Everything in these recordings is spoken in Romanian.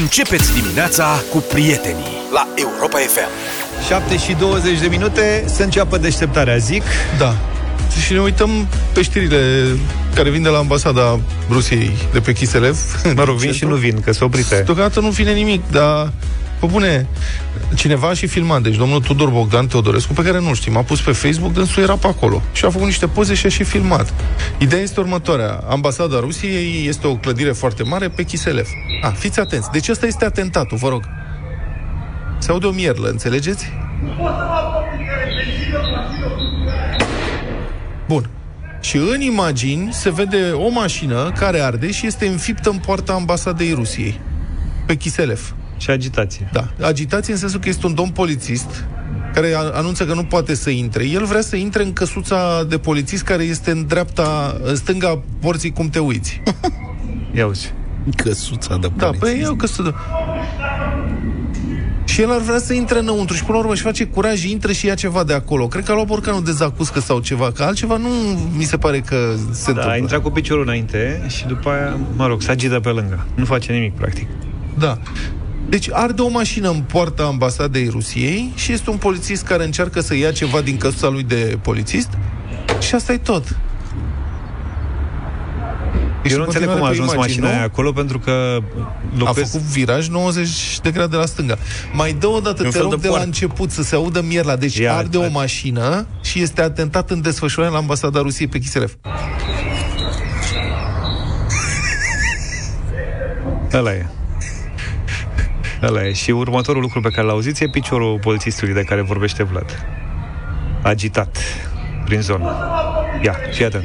Începeți dimineața cu prietenii la Europa FM. 7 și 20 de minute să înceapă deșteptarea, zic. Da. Și ne uităm pe știrile care vin de la ambasada Rusiei de pe Chiselev. Mă rog, vin și nu vin, că sunt oprite. Deocamdată nu vine nimic, dar pe bune, cineva a și filmat, deci domnul Tudor Bogdan Teodorescu, pe care nu știm, a pus pe Facebook, dânsul era pe acolo și a făcut niște poze și a și filmat. Ideea este următoarea. Ambasada Rusiei este o clădire foarte mare pe Chiselev. Ah, fiți atenți. Deci ăsta este atentatul, vă rog. Se aude o mierlă, înțelegeți? Bun. Și în imagini se vede o mașină care arde și este înfiptă în poarta ambasadei Rusiei. Pe Chiselev. Și agitație. Da. Agitație în sensul că este un domn polițist care anunță că nu poate să intre. El vrea să intre în căsuța de polițist care este în dreapta, în stânga porții cum te uiți. Ia uzi. Căsuța de Da, păi e o căsuță. Și el ar vrea să intre înăuntru și până la urmă își face curaj, intră și ia ceva de acolo. Cred că a luat borcanul de zacuscă sau ceva, că altceva nu mi se pare că se Da, întâmplă. a intrat cu piciorul înainte și după aia, mă rog, se agită pe lângă. Nu face nimic, practic. Da. Deci arde o mașină în poarta ambasadei Rusiei și este un polițist care încearcă să ia ceva din căsuța lui de polițist și asta e tot. Deci Eu nu în înțeleg cum a continuare ajuns pe imagini, mașina nu? aia acolo, pentru că A locuiesc... făcut viraj 90 de grade la stânga. Mai dă o dată, Un te fel rog, de de, la poartă. început să se audă mierla. Deci Ia, arde o hai. mașină și este atentat în desfășurare la ambasada Rusiei pe Chiselev. Ăla e. Ăla e. Și următorul lucru pe care l auziți e piciorul polițistului de care vorbește Vlad. Agitat prin zonă. Ia, fii atent.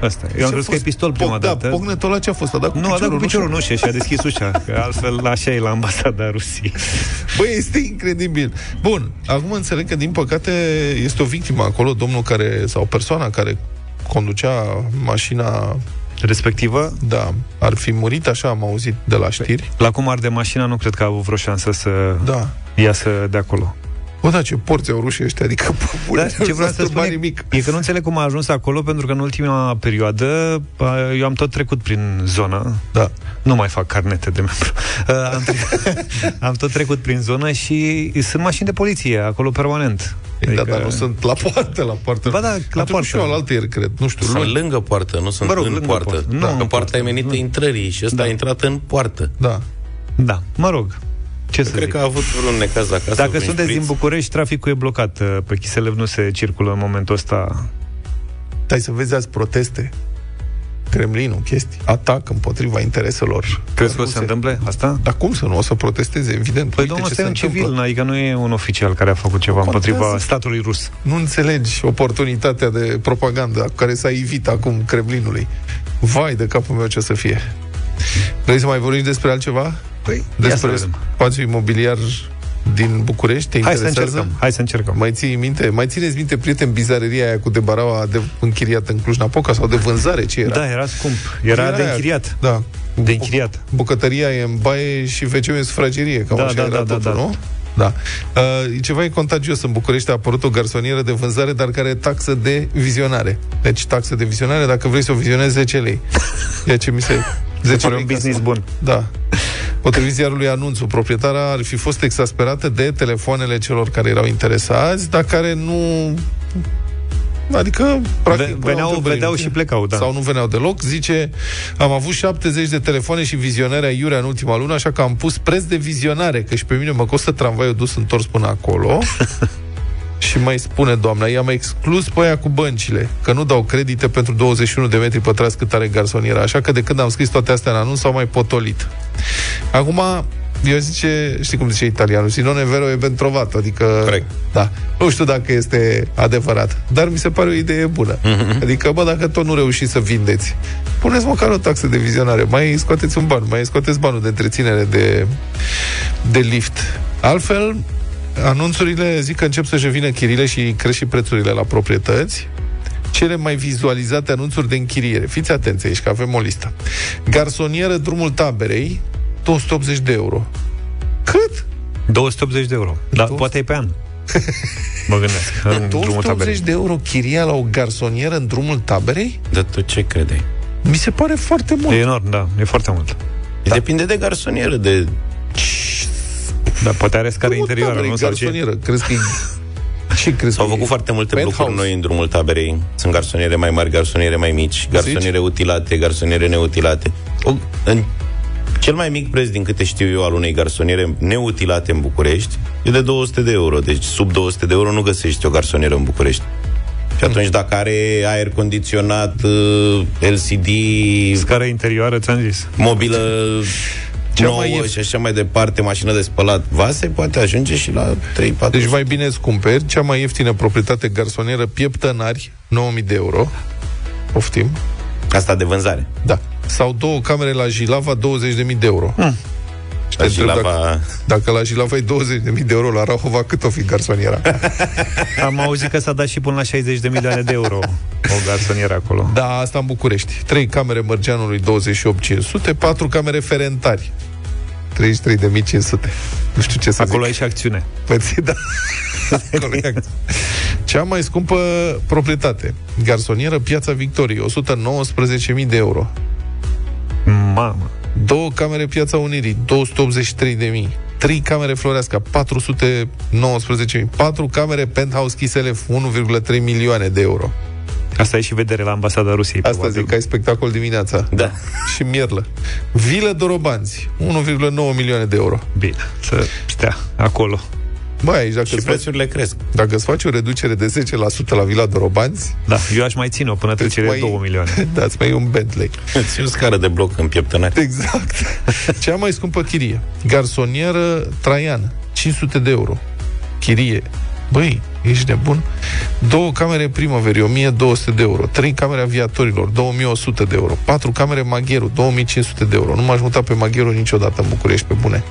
Asta. e. Eu am Ce-a crezut că e fost? pistol prima Poc, da, dată. pocnetul ăla ce a fost? A dat cu nu, a dat cu piciorul, piciorul nu în ușă și a deschis ușa. Că altfel așa e la ambasada Rusiei. Băi, este incredibil. Bun, acum înțeleg că, din păcate, este o victimă acolo, domnul care, sau persoana care conducea mașina, Respectivă, da, ar fi murit, așa am auzit de la știri. la cum arde mașina, nu cred că a avut vreo șansă să Da. iasă de acolo. Bă, da, ce porți au rușii ăștia, adică, bă, bune, Da, ce vreau să spun e, nimic. e că nu înțeleg cum a ajuns acolo, pentru că în ultima perioadă a, eu am tot trecut prin zonă, Da. nu mai fac carnete de membru, A, am, tre- am tot trecut prin zonă și sunt mașini de poliție acolo permanent. Adică... Da, dar nu sunt la poartă, la poartă. Ba da, la Am trecut poartă. și eu alaltă ieri, cred, nu știu, Sunt luni. lângă poartă, nu sunt Mă rog, în lângă poartă. poartă. Nu Da, în că poarta e poartă, menită nu. intrării și ăsta Da. a intrat în poartă. Da. Da, mă rog, ce să Cred zic. că a avut vreun necaz acasă. Dacă vreun sunteți din șpriț. București, traficul e blocat. uh, Pe Chiselev nu se circulă în momentul ăsta. Stai să vezi azi proteste. Kremlinul, chestii. Atac împotriva intereselor. Crezi că o să ruse. se întâmple asta? Dar cum să nu? O să protesteze, evident. Păi Uite domnul, ce ăsta e un se întâmplă. civil, adică nu e un oficial care a făcut ceva Contează. împotriva statului rus. Nu înțelegi oportunitatea de propagandă cu care s-a evit acum Kremlinului. Vai de capul meu ce o să fie. Vrei să mai vorbim despre altceva? Păi, ia să Despre vedem. spațiul imobiliar din București? Te Hai să interesează? încercăm. Hai să încercăm. Mai ții minte? Mai țineți minte, prieten, bizareria aia cu de baraua de închiriat în Cluj-Napoca sau de vânzare? Ce era? Da, era scump. Era, de aia. închiriat. Da. De închiriat. Bucătăria e în baie și wc e în sufragerie, cam Da, așa da, era da, da, totul, da. nu? Da. Uh, ceva e contagios. În București a apărut o garsonieră de vânzare, dar care e taxă de vizionare. Deci taxă de vizionare, dacă vrei să o vizionezi, 10 lei. Ia ce mi se... 10 pare lei un ca business să- bun. Da. Potrivit ziarului anunțul, proprietara ar fi fost exasperată de telefoanele celor care erau interesați, dar care nu... Adică, practic, Ve- puneau veneau, întrebări. vedeau și plecau, da. Sau nu veneau deloc. Zice, am avut 70 de telefoane și vizionare aiurea în ultima lună, așa că am pus preț de vizionare, că și pe mine mă costă tramvaiul dus întors până acolo. și mai spune doamna, i-am exclus pe aia cu băncile, că nu dau credite pentru 21 de metri pătrați cât are garsoniera, așa că de când am scris toate astea în anunț, s-au mai potolit. Acum, eu zice, știi cum zice italianul, si non è vero e ben trovato, adică... Corect. Da. Nu știu dacă este adevărat, dar mi se pare o idee bună. Adică, bă, dacă tot nu reușiți să vindeți, puneți măcar o taxă de vizionare, mai scoateți un ban, mai scoateți banul de întreținere de, de lift. Altfel, anunțurile zic că încep să-și revină chirile și cresc și prețurile la proprietăți. Cele mai vizualizate anunțuri de închiriere. Fiți atenți aici, că avem o listă. Garsonieră, drumul taberei, 280 de euro. Cât? 280 de euro. Da, 200? poate e pe an. Mă gândesc. În drumul 280 taberei. de euro chiria la o garsonieră în drumul taberei? De tu ce credeai? Mi se pare foarte mult. E enorm, da. E foarte mult. Da. Depinde de garsonieră, de... Dar poate are scară Cum o interioară, tabără, nu? e Sau ce? garsonieră. Crezi că e... Ce crezi S-au că e? făcut foarte multe Penthouse. blocuri noi în drumul taberei. Sunt garsoniere mai mari, garsoniere mai mici, garsoniere utilate, garsoniere neutilate. O, în cel mai mic preț, din câte știu eu, al unei garsoniere neutilate în București e de 200 de euro. Deci sub 200 de euro nu găsești o garsonieră în București. Și atunci dacă are aer condiționat, uh, LCD, Scară interioară, ți-am zis. mobilă Cea nouă mai ieft- și așa mai departe, mașină de spălat vase, poate ajunge și la 3-4 Deci mai bine îți cumperi cea mai ieftină proprietate garsonieră pieptănari, 9000 de euro. Poftim. Asta de vânzare. Da. Sau două camere la Jilava, 20.000 de euro. Hmm. Și te La întreb Jilava- Dacă, dacă la Jilava e 20.000 de euro, la Rahova cât o fi garsoniera? Am auzit că s-a dat și până la 60 de milioane de euro o garsonieră acolo. da, asta în București. Trei camere Mărgeanului, 28.500, patru camere Ferentari, 33.500. Nu știu ce să Acolo zic. ai și acțiune. Păi, da. Acolo e acțiune. Cea mai scumpă proprietate. Garsonieră Piața Victoriei, 119.000 de euro. Mamă. Două camere Piața Unirii, 283.000. Trei camere Floreasca, 419.000. Patru camere Penthouse Chiselef, 1,3 milioane de euro. Asta e și vedere la ambasada Rusiei. Asta probabil. zic, ai spectacol dimineața. Da. Și mierlă. Vilă Dorobanți, 1,9 milioane de euro. Bine, să stea acolo. Băi, aici dacă Și îți, faci, prețurile cresc. dacă îți faci o reducere de 10% la Vila Dorobanți, Da, eu aș mai ține-o până trece de mai, 2 milioane. dați mai un Bentley. Ți o scară de bloc în pieptănare. Exact. Cea mai scumpă chirie. Garsonieră Traian, 500 de euro. Chirie. Băi, ești nebun? Două camere primăverii, 1200 de euro. Trei camere aviatorilor, 2100 de euro. Patru camere Magheru, 2500 de euro. Nu m-aș muta pe Magheru niciodată în București, pe bune.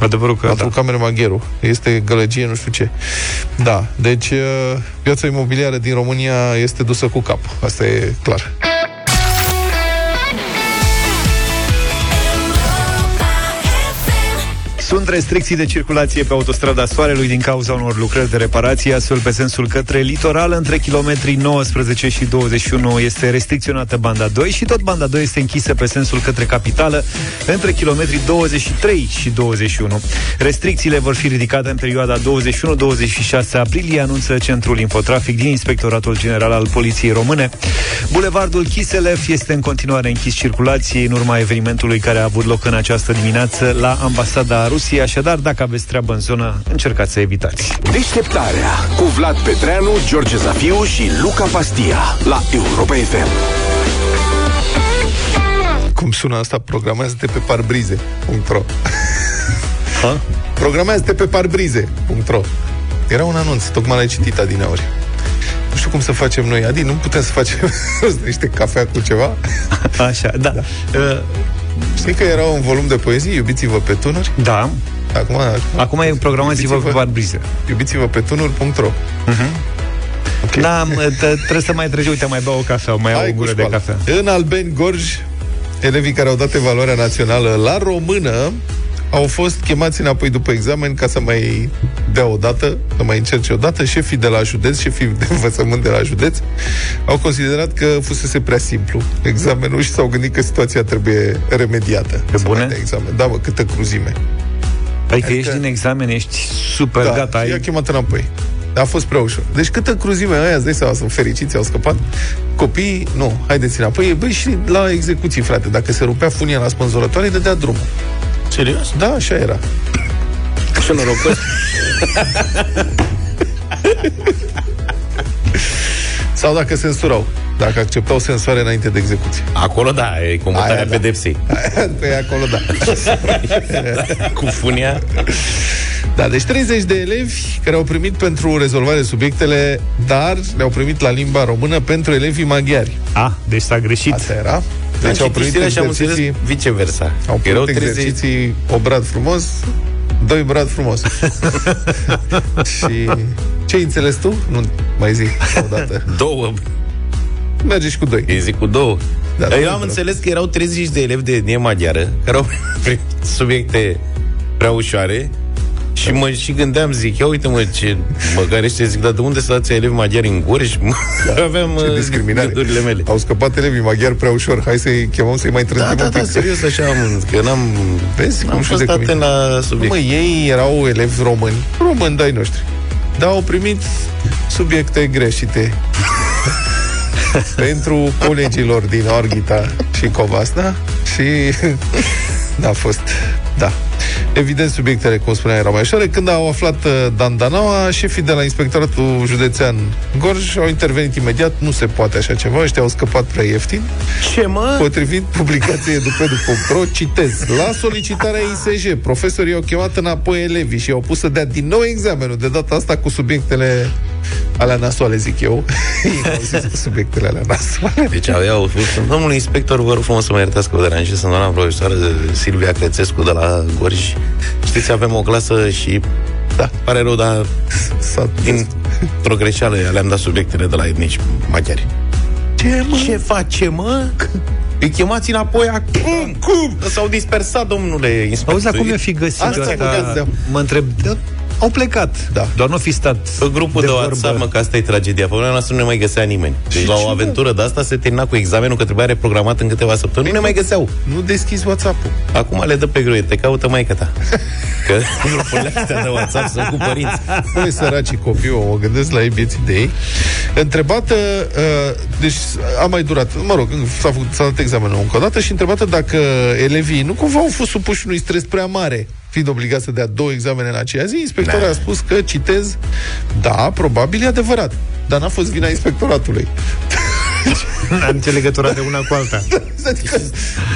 Adevărul că Patru da. camere Magheru. Este gălăgie, nu știu ce. Da, deci uh, piața imobiliară din România este dusă cu cap. Asta e clar. Sunt restricții de circulație pe autostrada Soarelui din cauza unor lucrări de reparație, astfel pe sensul către litoral, între kilometrii 19 și 21 este restricționată banda 2 și tot banda 2 este închisă pe sensul către capitală, între kilometrii 23 și 21. Restricțiile vor fi ridicate în perioada 21-26 aprilie, anunță Centrul Infotrafic din Inspectoratul General al Poliției Române. Bulevardul Chiselef este în continuare închis circulației în urma evenimentului care a avut loc în această dimineață la ambasada Rusiei, așadar dacă aveți treabă în zonă, încercați să evitați. Deșteptarea cu Vlad Petreanu, George Zafiu și Luca Pastia la Europa FM. Cum sună asta? Programează-te pe parbrize.ro Ha? Programează-te pe parbrize.ro Era un anunț, tocmai l-ai citit adineauri. Nu știu cum să facem noi, Adi, nu putem să facem niște cafea cu ceva? Așa, da. Da, uh, Știi că era un volum de poezie, iubiți-vă pe tunuri? da. Acum, acum e programați-vă pe Iubiți-vă- parbrize. iubiți-vă pe tunuri.ro Ok. Da, mă, t- trebuie să mai treci, uite, mai beau o cafea, mai iau Hai o cu gură de școala. cafea. În Albeni Gorj, elevii care au dat evaluarea națională la română au fost chemați înapoi după examen ca să mai dea o dată, să mai încerce o dată. Șefii de la județ, șefii de învățământ de la județ, au considerat că fusese prea simplu examenul și s-au gândit că situația trebuie remediată. Pe Să bune? mai dea Examen. Da, mă, câtă cruzime. Adică, Adică- ești din examen, ești super Da, gata. i-a Ai... chemat înapoi. A fost prea ușor. Deci câtă cruzime aia, îți dai seama, sunt fericiți, au scăpat. Copiii, nu, haideți înapoi. Băi, și la execuții, frate, dacă se rupea funia la spânzurătoare, dădea drumul. Serios? Da, așa era. Ce norocos. Sau dacă censurau. Dacă acceptau sensoare înainte de execuție. Acolo da, e comutarea Aia da. pedepsei. Pe acolo, da. Cu funia. Da, deci 30 de elevi care au primit pentru rezolvare subiectele, dar le-au primit la limba română pentru elevii maghiari. A, deci s-a greșit. Asta era. Deci Deci au primit și am înțeles exerciții, viceversa. au Erau primit 30... exerciții o brad frumos, doi brad frumos. și ce ai înțeles tu? Nu mai zic o dată. Două. Merge și cu doi. Îi zic cu două. Da, Da, da, Eu am da. înțeles că erau 30 de elevi de etnie maghiară care au primit subiecte prea ușoare Și mă și gândeam, zic, ia uite mă, ce măgarește, zic, dar de unde să dați elevi maghiari în Gorj? Da, Aveam Ce uh, discriminare. gândurile mele. Au scăpat elevii maghiari prea ușor. Hai să-i chemăm să-i mai trântim Da, da, un da, pic. serios, așa am, că n-am, Vezi n-am cum fost judecă atent mine. la Nu, subiect. Mă, ei erau elevi români, români de-ai noștri. Dar au primit subiecte greșite pentru colegilor din Orghita și Covasna și n-a fost, da. Evident, subiectele, cum spuneam, erau mai ușoare. Când au aflat uh, Dandanaua, șefii de la Inspectoratul Județean Gorj au intervenit imediat. Nu se poate așa ceva, ăștia au scăpat prea ieftin. Ce, mă? Potrivit publicației edupedu.ro, citez, la solicitarea ISJ, profesorii au chemat înapoi elevii și au pus să dea din nou examenul, de data asta cu subiectele alea nasoale, zic eu. Ei au zis cu subiectele alea nasoale. Deci aveau, domnul inspector, vă rog frumos să mă iertați că vă deranjez, sunt doamna profesoară Silvia Crețescu de la Gorj. Știți, avem o clasă și, da, pare rău, dar S-a dintr-o greșeală le-am dat subiectele de la etnici maghiari. Ce, mă? Ce face, mă? Îi chemați înapoi acum? Cum? S-au dispersat, domnule inspector. Auzi, dar cum mi-a fi găsit Asta asta? băgați de- Mă întreb, da, au plecat. Da. Doar nu fi stat Pe grupul de, de vorbă. WhatsApp, mă, că asta e tragedia. Pe vremea noastră nu ne mai găsea nimeni. Deci la o ce, aventură de asta se termina cu examenul, că trebuia reprogramat în câteva săptămâni. Nu ne mai găseau. Nu deschizi WhatsApp-ul. Acum le dă pe greu, te caută maică ta. Că grupurile astea de WhatsApp sunt cu părinți. Băi, săracii copii, o mă gândesc la ei vieții de ei. Întrebată, uh, deci a mai durat, mă rog, s-a, făcut, s-a dat examenul încă o dată și întrebată dacă elevii nu cumva au fost supuși unui stres prea mare fiind obligat să dea două examene în aceea zi, inspectorul Da. a spus că, citez, da, probabil e adevărat, dar n-a fost vina inspectoratului. N-am ce legătură de una cu alta. Adică,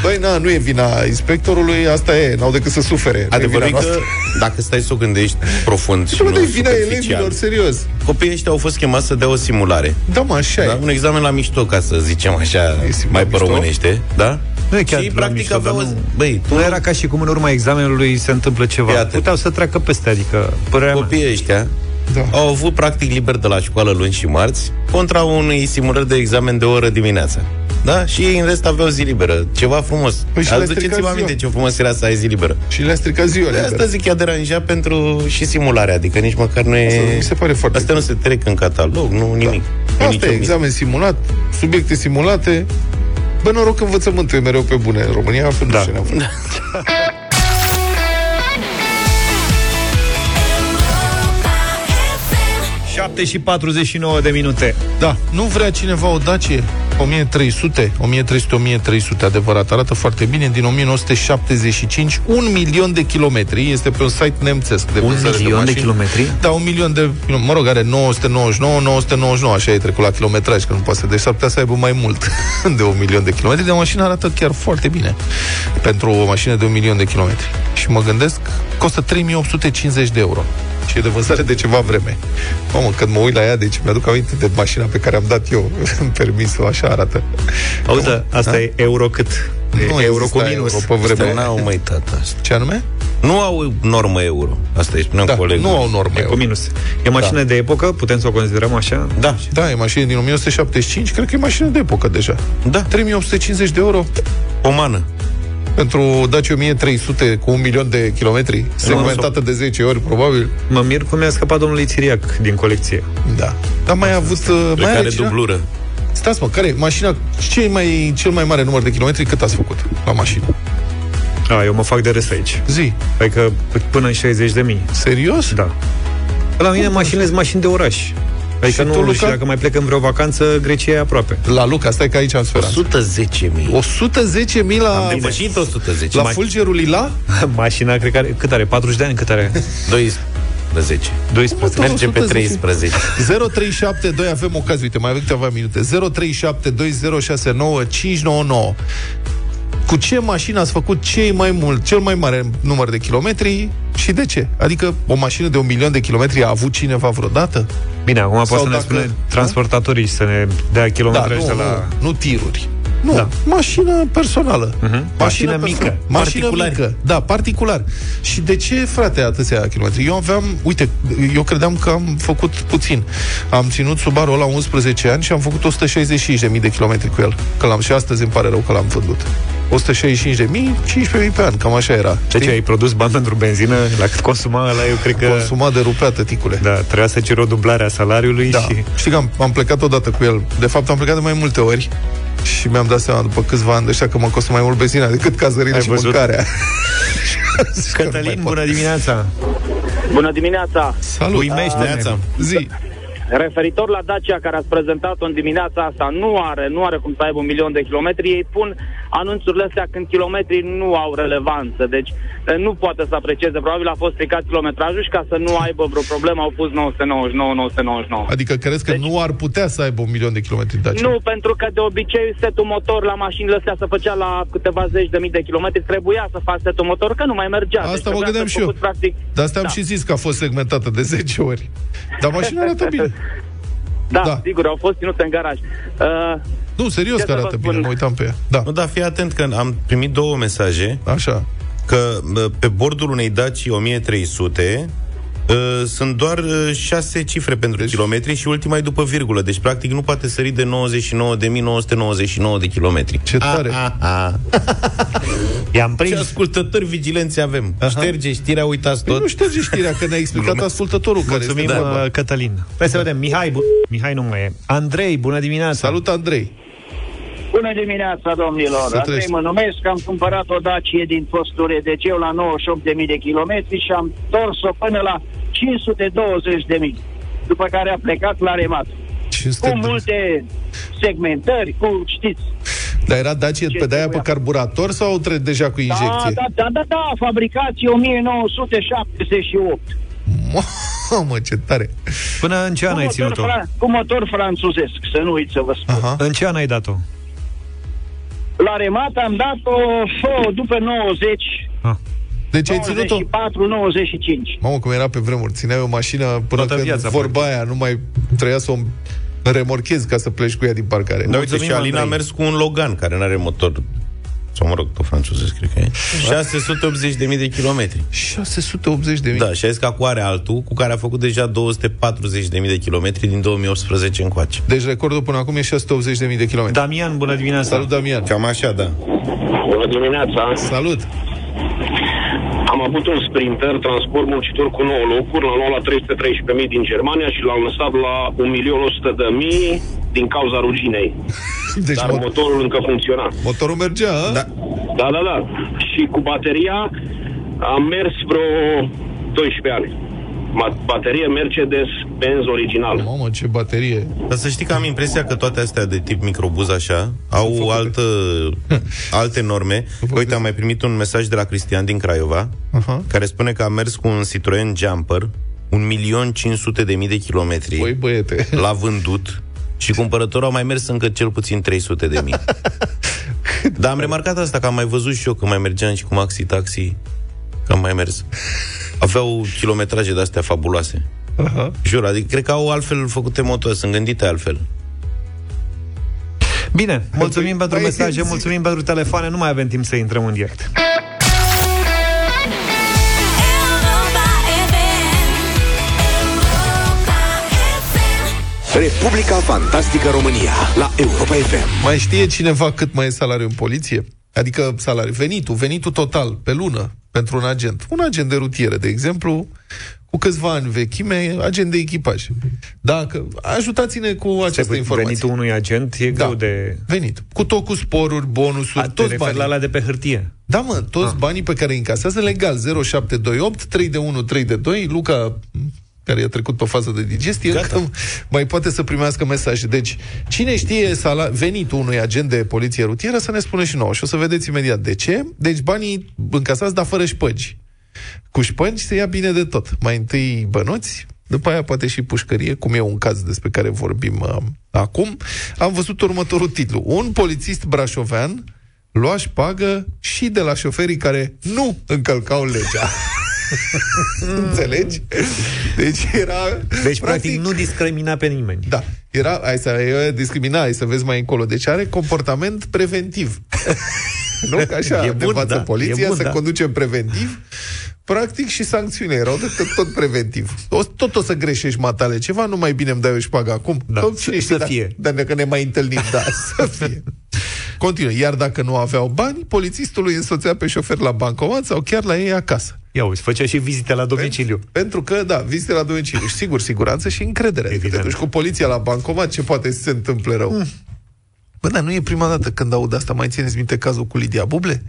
băi, na, nu e vina inspectorului, asta e, n-au decât să sufere. Nu e Adevărul e vina că, noastră. dacă stai să o gândești profund și Nu, nu nu e vina superficial, elevilor, serios. copiii ăștia au fost chemați să dea o simulare. Da, mă, așa Da? e. Un examen la mișto, ca să zicem așa, E simt mai la pe mișto? românește. Da? Nu e chiar și la practic mișto, aveau... dar nu- Băi, tu Nu era ca și cum în urma examenului se întâmplă ceva. Iată. Puteau să treacă peste, adică părerea mea. copiii ăștia Da. au avut practic liber de la școală luni și marți contra unei simulări de examen de o oră dimineața. Da? Și ei în rest aveau zi liberă. Ceva frumos. Păi și le-a Aduceți-vă stricat aminte ziua. ce frumos era să ai zi liberă. Și le-a stricat ziua De liberă. asta zic, i-a deranjat pentru și simularea, adică nici măcar nu Asta e... mi se pare foarte Astea nu se trec în catalog, nu nimic. Nu Asta nicio e, mită. examen simulat, subiecte simulate. Bă, noroc învățământul e mereu pe bune în România, altfel Da. nu știu ce ne-am făcut. 7 și 49 de minute. Da, nu vrea cineva o Dacie 1300, 1300, 1300, adevărat, arată foarte bine, din 1975, un milion de kilometri, este pe un site nemțesc de Un vânzare milion de mașini. kilometri? Da, un milion de, mă rog, are 999, 999, așa e trecut la kilometraj, că nu poate să, deci s-ar putea să aibă mai mult de un milion de kilometri, dar mașina arată chiar foarte bine pentru o mașină de un milion de kilometri. Și mă gândesc, costă 3850 de euro și e de vânzare de ceva vreme. Mamă, când mă uit la ea, deci mi-aduc aminte de mașina pe care am dat eu în permisul, așa arată. Auzi, da, asta Da? e euro cât? Nu E euro exista cu minus. Euro pe vreme. Astea n-au mai tata asta. Ce anume? Nu au normă euro. Asta îi spuneam Da, colegul. nu au normă E cu euro. minus. E mașină de epocă? Putem să o considerăm așa? Da, Da, e mașină din 1975, cred că e mașină de epocă deja. da, 3850 de euro o mană. Pentru Dacia 1300 cu un milion de kilometri, segmentată de 10 ori, probabil. Mă mir cum mi-a scăpat domnul Ițiriac din colecție. Da. Dar mai a avut... uh, Pe Mai are care cineva? dublură. Stați mă, care e mașina, cel mai, cel mai mare număr de kilometri cât ați făcut la mașină? A, eu mă fac de rest aici. Zi. Adică până în 60 de mii. Serios? Da. La mine mașinile sunt mașini de oraș. Adică Și nu, tu, nu știu Luca? dacă mai plec în vreo vacanță, Grecia e aproape. La Luca, stai că aici am speranță. 110.000. 110.000 la, Am depășit 110. la mai- Fulgerul Lila? Mașina, cred că are, cât are? 40 de ani? Cât are? 12. 12. Tot Merge pe 110. 13. 0372 avem ocazie, uite, mai avem câteva minute. 0372069599. Cu ce mașină ați făcut cei mai mult, cel mai mare număr de kilometri și de ce? Adică o mașină de un milion de kilometri a avut cineva vreodată? Bine, acum poate Sau să ne dacă- spune transportatorii să ne dea Da, kilometraj nu, de la... nu, nu tiruri. Nu, Da. mașină personală. Mhm. Mașină mică. Mașină Particulari. mică. Da, particular. Și de ce, frate, atâția kilometri? Eu aveam, uite, eu credeam că am făcut puțin. Am ținut Subaru la 11 ani și am făcut 165.000 de kilometri cu el. Că l-am și astăzi îmi pare rău că l-am vândut. 165 de mii, 15 mii pe an, cam așa era. Deci ai produs bani pentru benzină, la cât consuma ăla, eu cred că... Consuma de rupea, tăticule. Da, trebuia să cer o dublare a salariului Da. și... Știi că am, am plecat odată cu el. De fapt, am plecat de mai multe ori și mi-am dat seama după câțiva ani de ăștia că mă costă mai mult benzina decât cazările Ai și văzut? mâncarea. Cătălin, bună dimineața! Bună dimineața! Salut! Uimește-ne! Zi! Referitor la Dacia care a prezentat-o în dimineața asta, nu are, nu are cum să aibă un milion de kilometri. Ei pun anunțurile astea când kilometrii nu au relevanță. Deci eh, nu poate să aprecieze. Probabil a fost stricat kilometrajul și ca să nu aibă vreo problemă au pus 999, 999. Adică crezi că Deci- nu ar putea să aibă un milion de kilometri Dacia? Nu, pentru că de obicei setul motor la mașinile astea se făcea la câteva zeci de mii de kilometri. Trebuia să faci setul motor, că nu mai mergea. Deci Asta mă trebuia gândeam să și eu. făcut, Practic, De asta am da. și zis că a fost segmentată de 10 ori. Dar mașina arată bine. Da, Da. da, sigur, au fost ținute în garaj. Uh, Nu, serios Ce că să vă arată spun? bine, mă uitam pe ea. Da, Nu, dar fii atent că am primit două mesaje așa. că bă, pe bordul unei Daci 1300 uh, sunt doar uh, șase cifre pentru Deci- kilometri și ultima e după virgulă. Deci, practic, nu poate sări de 99.999 de kilometri. Ce tare. A, a, a. I-am Ce prins. ascultători vigilenți avem. Aha. Șterge știrea, uitați Păi tot. nu șterge știrea, că ne-a explicat ascultătorul care Mulțumim, este vorba. uh, Cătălin. Hai să vedem. Mihai, bu- Mihai nu mai e. Andrei, bună dimineața! Salut, Andrei! Bună dimineața, domnilor! Să Andrei trăiești. mă numesc, am cumpărat o Dacie din fostul RDC la 98.000 de kilometri și am tors-o până la 520.000, după care a plecat la remat. 500 Cu de- multe segmentări, cu, știți, Dar era Dacia Ce pe de-aia pe trebuia? carburator sau tre- deja cu da, injecție? da, da, da, da, fabricație 1978. Mamă, ce tare! Până în ce an Cu ai motor, ținut-o? fra- cu motor franțuzesc, să nu uit să vă spun. Aha. În ce an ai dat-o? La remat am dat-o oh, după 90, Ah. Deci ai ținut-o... 94, 95. Mamă, cum era pe vremuri. Țineai o mașină până Toată când viața, vorba aia nu mai treia să o remorchezi ca să pleci cu ea din parcare. Da, uite, Mulțumim, și Alina a Andrei. mers cu un Logan, care nu are motor sau mă rog, tot francezesc, cred că e. 680.000 de kilometri. 680 de mii. Da, și a zis că acum are altul, cu care a făcut deja 240.000 de kilometri din 2018 încoace. Deci recordul până acum e 680 de mii de kilometri. Damian, bună dimineața! Salut, Damian! Cam așa, da. Bună dimineața! Salut! Am avut un sprinter, transport muncitor cu 9 locuri, l-am luat la 313.000 din Germania și l-am lăsat la 1.100.000 din cauza ruginei. Deci Dar mo- motorul încă funcționa. motorul mergea, a? Da. Da, da, da. Și cu bateria am mers vreo 12 ani. Ma- baterie Mercedes-Benz original. Mamă, ce baterie! Dar să știi că am impresia că toate astea de tip microbuz așa au făcute. altă, alte norme. Uite, am mai primit un mesaj de la Cristian din Craiova, Aha. care spune că a mers cu un Citroen Jumper, 1.500.000 de kilometri, Băi, băiete! l-a vândut și cumpărătorul a mai mers încă cel puțin 300 de mii. Dar am remarcat asta, că am mai văzut și eu când mai mergeam și cu Maxi Taxi, că am mai mers. Aveau kilometraje de-astea fabuloase. Aha. Jur, adică cred că au altfel făcute motoare, sunt gândite altfel. Bine, mulțumim Păi, pentru mai mesaje, zi. mulțumim pentru telefoane, nu mai avem timp să intrăm în direct. Republica Fantastică România la Europa FM. Mai știe cineva cât mai e salariul în poliție? Adică salariul, venitul, venitul total, pe lună, pentru un agent. Un agent de rutieră, de exemplu, cu câțiva ani vechime, agent de echipaj. Dacă, ajutați-ne cu această informație. Venitul unui agent e Da. greu de... Venit. Cu tot cu sporuri, bonusuri, A, te toți referi banii. la alea de pe hârtie. Da, mă, toți banii pe care îi încasează legal. 0728 3 de 1 3 de 2. Luca care i-a trecut pe fază de digestie, Gata. încă mai poate să primească mesaje. Deci, cine știe sala- venitul unui agent de poliție rutieră să ne spună și nouă. Și o să vedeți imediat de ce. Deci banii încasați, dar fără șpăgi. Cu șpăgi se ia bine de tot. Mai întâi bănuți, după aia poate și pușcărie, cum e un caz despre care vorbim uh, acum. Am văzut următorul titlu. Un polițist brașovean lua șpagă și de la șoferii care nu încălcau legea. Înțelegi? Deci era... Deci, practic, nu discrimina pe nimeni. Da, era, hai să e discrimina, hai să vezi mai încolo. Deci are comportament preventiv. nu? Că așa E te bun, învață da, poliția e bun, să da. conducem preventiv. Practic și sancțiune erau de tot, tot preventiv. O, tot o să greșești matale ceva, nu mai bine îmi dai o șpagă acum. Da, Că să- cine să știe, fie. Dar, dar că ne mai întâlnim, da, să fie. Continuă. Iar dacă nu aveau bani, polițistul îi însoțea pe șofer la bancomat sau chiar la ei acasă. Ia uite, făcea și vizite la domiciliu. Pentru, pentru că, da, vizite la domiciliu. Și sigur, siguranță și încredere. Evident. Că te duci cu poliția la bancomat, ce poate să se întâmple rău? Mm. Bă, dar nu e prima dată când aud asta. Mai țineți minte cazul cu Lidia Buble?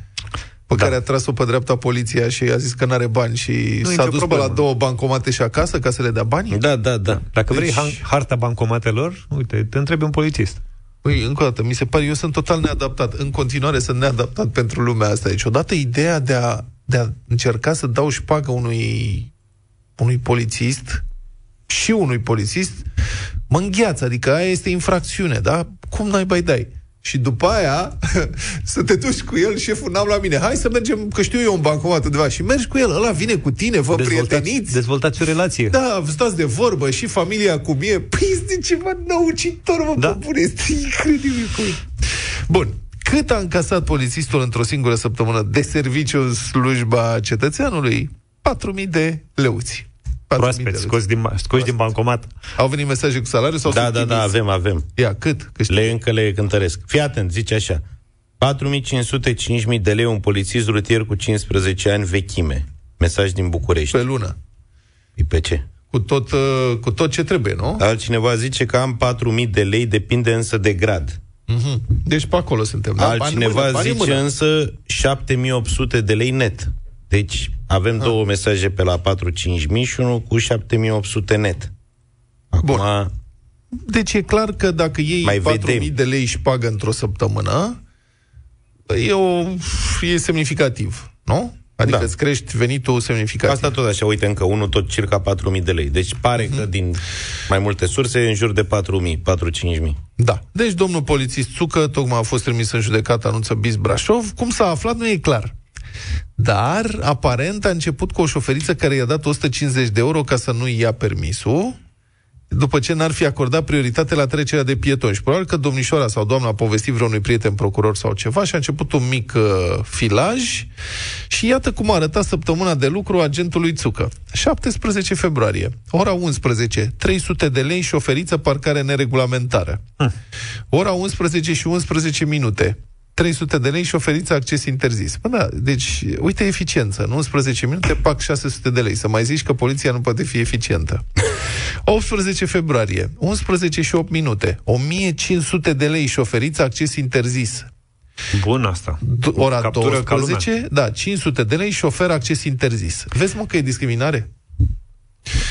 Pe da. care a tras-o pe dreapta poliția și a zis că nu are bani și nu s-a dus problemă. pe la două bancomate și acasă ca să le dea bani? Da, da, da. Dacă deci... vrei harta bancomatelor, uite, te întrebi un polițist. Păi, încă o dată, mi se pare, eu sunt total neadaptat. În continuare sunt neadaptat pentru lumea asta. Deci, odată ideea de a, de a încerca să dau șpagă unui, unui polițist și unui polițist, mă îngheață, adică aia este infracțiune, da? Cum n-ai bai dai? Și după aia să te duci cu el, șeful n-am la mine. Hai să mergem, că știu eu un bancomat undeva. Și mergi cu el, ăla vine cu tine, vă dezvoltați, prieteniți. Dezvoltați o relație. Da, stați de vorbă și familia cu mie. Păi este ceva năucitor, mă, da? bune, este incredibil. Bun, cât a încasat polițistul într-o singură săptămână de serviciu în slujba cetățeanului? 4.000 de leuți. Proaspet, scoși din, scoși din bancomat. Au venit mesaje cu salariu sau Da, da, da, avem, avem. Ia, cât? Câștig? Le încă le cântăresc. Fii atent, zice așa. 4.500-5.000 de lei un polițist rutier cu 15 ani vechime. Mesaj din București. Pe lună. E pe ce? Cu tot, uh, cu tot ce trebuie, nu? Altcineva zice că am 4.000 de lei, depinde însă de grad. Mm-hmm. Deci pe acolo suntem. Da? Altcineva bani mână, zice însă 7.800 de lei net. Deci avem ah. două mesaje pe la 4-5 mii și unul cu 7800 net. Acum, Bun. Deci e clar că dacă iei mai 4.000 de lei și pagă într-o săptămână, e, o, e semnificativ, nu? Adică da. îți crești venitul semnificativ. Asta tot așa, uite, încă unul tot circa 4.000 de lei. Deci pare mm-hmm. că din mai multe surse în jur de 4.000, 4-5.000. Da. Deci domnul polițist Țucă tocmai a fost trimis în judecată, anunță Bis Brașov. Cum s-a aflat nu e clar. Dar, aparent, a început cu o șoferiță care i-a dat 150 de euro ca să nu ia permisul, după ce n-ar fi acordat prioritate la trecerea de pietoni. Și probabil că domnișoara sau doamna a povestit vreunui prieten procuror sau ceva și a început un mic uh, filaj și iată cum a arătat săptămâna de lucru agentului Țucă. 17 februarie, ora 11, 300 de lei șoferiță parcare neregulamentară. Hm. Ora 11 și 11 minute, 300 de lei și oferiți acces interzis. Bă, da, deci, uite eficiență. În 11 minute, pac 600 de lei. Să mai zici că poliția nu poate fi eficientă. 18 februarie, 11 și 8 minute, 1500 de lei și oferiți acces interzis. Bun asta. D- ora Captură 12, da, 500 de lei și oferă acces interzis. Vezi, mă, că e discriminare?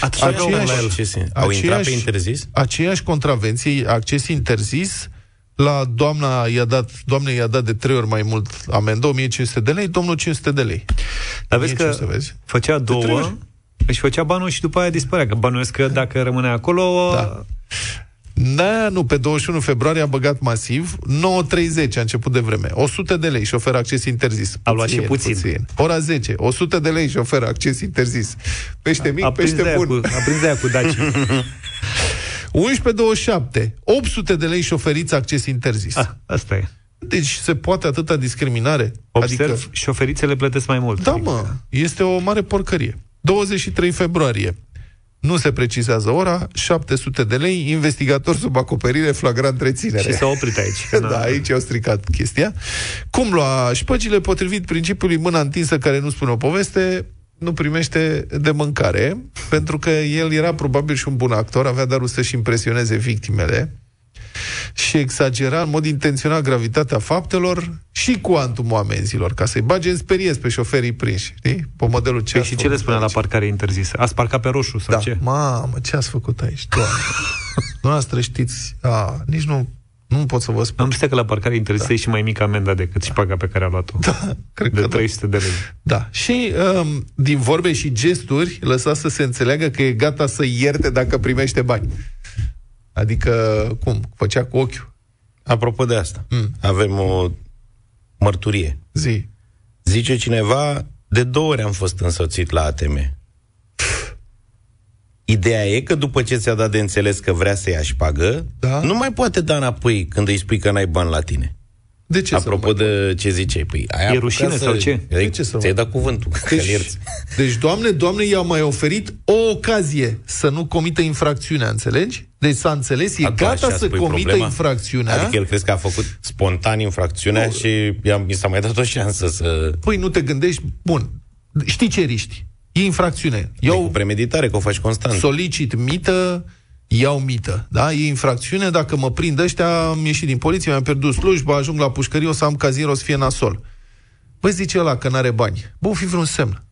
Aceeași, aceeași, Au intrat pe interzis? Aceeași contravenție, acces interzis, la doamna i-a dat, doamne i-a dat de trei ori mai mult amendă, 1500 de lei, domnul 500 de lei. Dar vezi că vezi? făcea două, își făcea banul și după aia dispărea. Că bănuiesc că dacă rămâne acolo... Da. Da, nu, pe 21 februarie a băgat masiv, 9.30 a început de vreme, 100 de lei și oferă acces interzis. A luat și puțin. puțin. Ora 10, 100 de lei și oferă acces interzis. Pește mic, a pește bun. Cu, a prins de cu Daci. 11.27, 800 de lei și șoferiți acces interzis. Ah, asta e. Deci se poate atâta discriminare? Observ, adică... șoferițele plătesc mai mult. Da, adică... mă, este o mare porcărie. 23 februarie. Nu se precizează ora, 700 de lei, investigator sub acoperire, flagrant reținere. Și s-a oprit aici. da, aici au stricat chestia. Cum lua șpăgile potrivit principiului mâna întinsă care nu spune o poveste, nu primește de mâncare, pentru că el era probabil și un bun actor, avea darul să-și impresioneze victimele și exagera în mod intenționat gravitatea faptelor și cuantumul amenzilor, ca să-i bage în speriez pe șoferii prinși, știi? Pe modelul ce păi și ce le spunea la parcare interzisă? Ați parcat pe roșu sau da. ce? Mamă, ce ați făcut aici? Doamne. Noastră știți, a, nici nu nu pot să vă spun. Am că la parcare interesă da. și mai mică amenda decât și șpaga pe care a luat-o. Da, cred de că 300 da. de lei. Da. Și um, din vorbe și gesturi lăsa să se înțeleagă că e gata să ierte dacă primește bani. Adică, cum? Făcea cu ochiul. Apropo de asta, mm. avem o mărturie. Zi. Zice cineva, de două ori am fost însoțit la ATM. Ideea e că după ce ți-a dat de înțeles că vrea să ia pagă, da? nu mai poate da înapoi când îi spui că n-ai bani la tine. De ce Apropo de ce ziceai, păi aia e rușine să... sau ce? De ce să ți-ai dat cuvântul, deci, deci, doamne, doamne, i-a mai oferit o ocazie să nu comită infracțiunea, înțelegi? Deci s-a înțeles, e A, tu gata așa să spui comită problema? infracțiunea. Adică el crezi că a făcut spontan infracțiunea și i-a, mi s-a mai dat o șansă să... Păi nu te gândești, bun, știi ce riști? E infracțiune. Eu... Eu Cu premeditare, că o faci constant. solicit mită, iau mită. Da? E infracțiune, dacă mă prind ăștia, am ieșit din poliție, mi-am pierdut slujba, ajung la pușcărie, o să am cazier, o să fie nasol. Băi, zice ăla că n-are bani. Bă, o fi vreun semn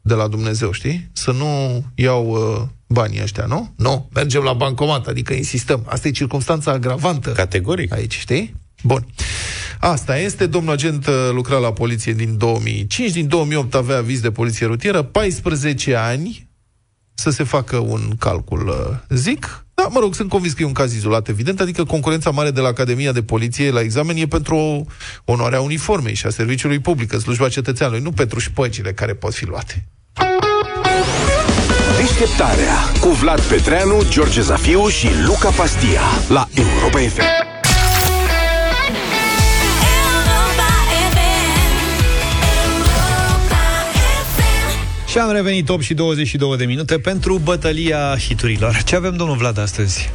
de la Dumnezeu, știi? Să nu iau uh, banii ăștia, nu? Nu, mergem la bancomat, adică insistăm. Asta e circunstanța agravantă. Categoric. Aici, știi? Bun. Asta este. Domnul agent uh, lucra la poliție din 2005, din 2008 avea aviz de poliție rutieră, 14 ani să se facă un calcul, uh, zic. Da, mă rog, sunt convins că e un caz izolat, evident, adică concurența mare de la Academia de Poliție la examen e pentru onoarea uniformei și a serviciului public, în slujba cetățeanului, nu pentru șpăcile care pot fi luate. Deșteptarea cu Vlad Petreanu, George Zafiu și Luca Pastia la Europa FM. Și am revenit 8 și 22 de minute pentru bătălia hiturilor. Ce avem, domnul Vlad, astăzi?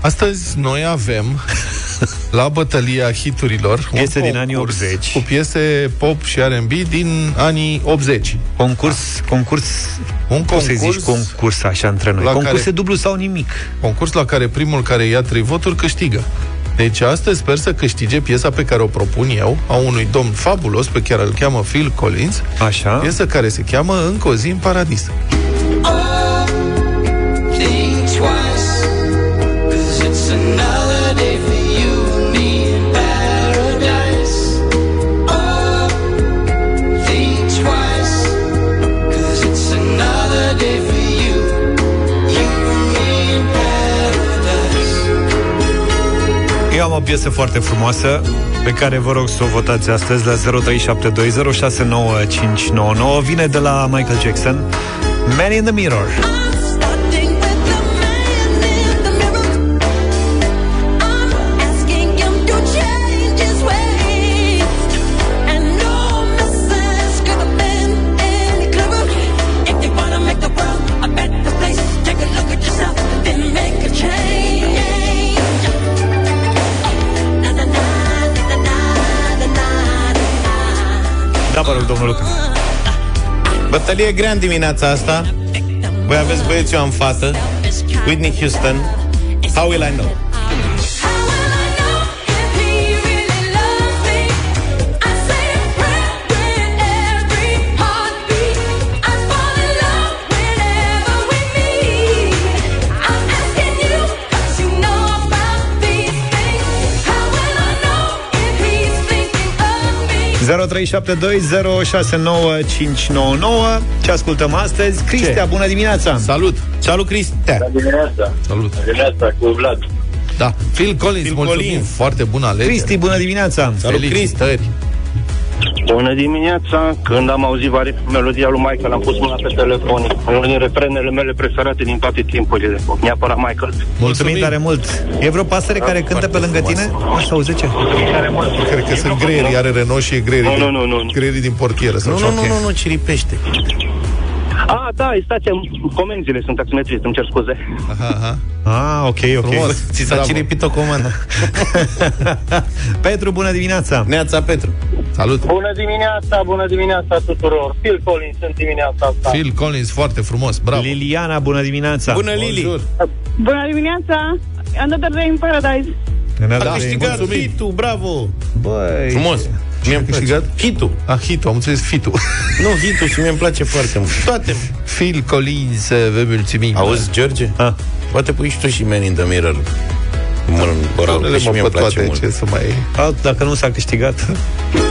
Astăzi noi avem la bătălia hiturilor un Piese din anii concurs 80. cu piese pop și R&B din anii 80. Concurs, concurs, Un poți să concurs zici concurs așa între noi. la Concurs care- e dublu sau nimic. Concurs la care primul care ia trei voturi câștigă. Deci astăzi sper să câștige piesa pe care o propun eu, a unui domn fabulos pe care îl cheamă Phil Collins, Așa. piesă care se cheamă Încă o zi în paradis. Think o piesă foarte frumoasă pe care vă rog să o votați astăzi la 0372069599. Vine de la Michael Jackson, Man in the Mirror. Vă rog, domnul Luca. Bătălie grea în dimineața asta. Voi aveți băieți, eu am fată. Whitney Houston. How will I know? 0372069599. Ce ascultăm astăzi? Cristea, bună dimineața! Salut! Salut, Cristea! dimineața. Salut! Dimineața cu Vlad. Da, Phil Collins, Phil mulțumim, Collins. foarte bună alegere. Cristi, bună dimineața! Salut, Felicitări! Bună dimineața! Când am auzit vari- melodia lui Michael, am pus mâna pe telefon. Unul din refrenele mele preferate din toate timpurile. Neapărat Michael. Mulțumim tare mult! E vreo pasăre care cântă pe lângă tine? Așa, auzi ce? Cred că sunt greierii, are Renault și e greierii, Nu, din- nu, nu, nu. greierii din portieră. Sau Nu, ceva. nu, nu, nu, nu, ciripește. Ah, da, e stația, comenzile sunt taximetrist, îmi cer scuze. Aha, aha. Ah, ok, ok. Frumos. Ți s-a Bravo. ciripit o comandă. Petru, bună dimineața! Neața Petru. Salut! Bună dimineața, bună dimineața tuturor. Phil Collins în dimineața asta. Phil Collins, foarte frumos, bravo! Liliana, bună dimineața! Bună, Lili. Bonjour. Bună dimineața! Another day in paradise. Renata, A câștigat mulțumim. hitul, bravo. Băi, Frumos. Mie îmi place. câștigat? Hitul. Ah, hitul, am înțeles fitul. Nu, hitul și mie îmi place foarte mult. Toate. Phil Collins, vă mulțumim. Auzi, George? Ah. Poate pui și tu și Man in the Mirror. Mă, oral, că Doamnele, și mă, mie pe îmi place toate, mult. ce să mai... alt, dacă nu s-a câștigat.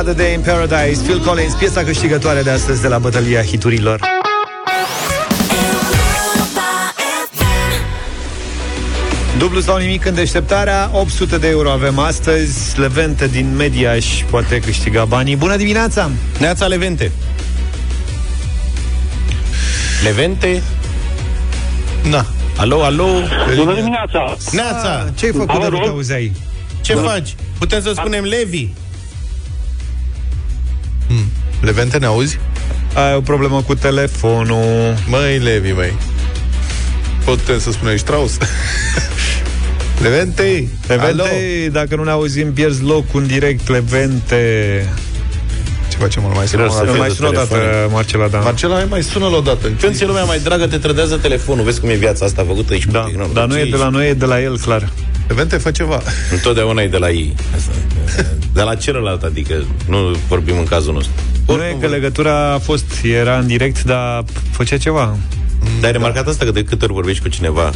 Another Day in Paradise, Phil Collins, piesa câștigătoare de astăzi de la bătălia hiturilor. Dublu sau nimic în deșteptarea 800 de euro avem astăzi Levente din Mediaș poate câștiga banii Bună dimineața! Neața Levente. Levente. Na. Alo, alo. Bună dimineața! Neața. Ah, Ce-ai făcut Alo, de nu te rog? auzeai? Ce faci? Putem să spunem Levi. Levente, ne auzi? Ai o problemă cu telefonul Măi, Levi, măi. Putem să spunem Strauss? Levente! Alo? Levente, dacă nu ne auzim, pierzi locul în direct Levente Ce facem, mă, mai sună Trebuie să o dată? fie Mai de sună o dată, telefon. Marcela, da Marcela, mai, mai sună-l o dată. Când ți lumea mai dragă te trădează telefonul Vezi cum e viața asta făcută aici cu da, tehnologie. Dar nu e de la noi, e de la el, clar Levente, fă ceva. Întotdeauna e de la ei Asta. De la celălalt, adică Nu vorbim în cazul nostru Nu e că legătura a fost, era în direct, dar făcea ceva Dar ai remarcat asta că de câte ori vorbești cu cineva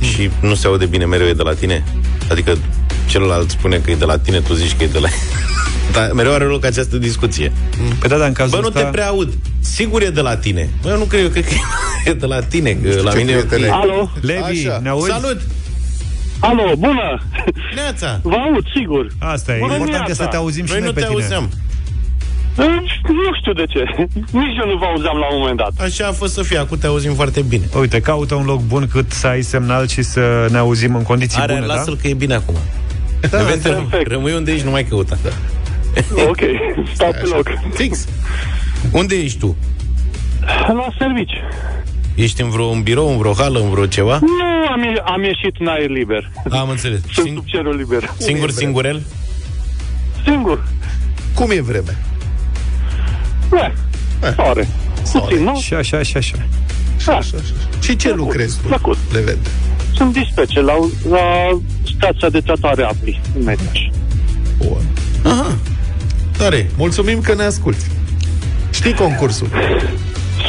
Și nu se aude bine mereu e de la tine Adică celălalt spune că e de la tine Tu zici că e de la Dar mereu are loc această discuție Păi da, dar în cazul Bă, nu ăsta... te prea aud Sigur e de la tine Bă, eu nu cred, eu cred că e de la tine că La ce mine e ok. prietene. Alo? Levi, Așa. ne auzi? Salut! Alo, bună! Neața! Vă aud, sigur. Asta e, Bună important e dimineața. să te auzim și Noi noi nu pe te tine auzeam Nu știu de ce. Nici eu nu vă auzeam la un moment dat. Așa a fost să fie, acum te auzim foarte bine Uite, caută un loc bun cât să ai semnal și să ne auzim în condiții Are, bune, da? lasă-l că e bine acum da, perfect. Rămâi unde ești, nu mai căuta da. Ok, stau pe loc. Fix Unde ești tu? La servici. Ești în vreo un birou, în vreo hală, în vreo ceva? Nu, am, ie- am ieșit în aer liber. Am înțeles. Sunt Sing- sub cerul liber. singur, singurel? Singur. Cum e vreme? Ne, soare. Puțin, nu? Și așa, și așa. Da. Și ce lucrezi tu, Plăcut. Levente? Sunt dispece la, la stația de tratare a apei în Mediaș. Bun. Tare. Mulțumim că ne asculti. Știi concursul.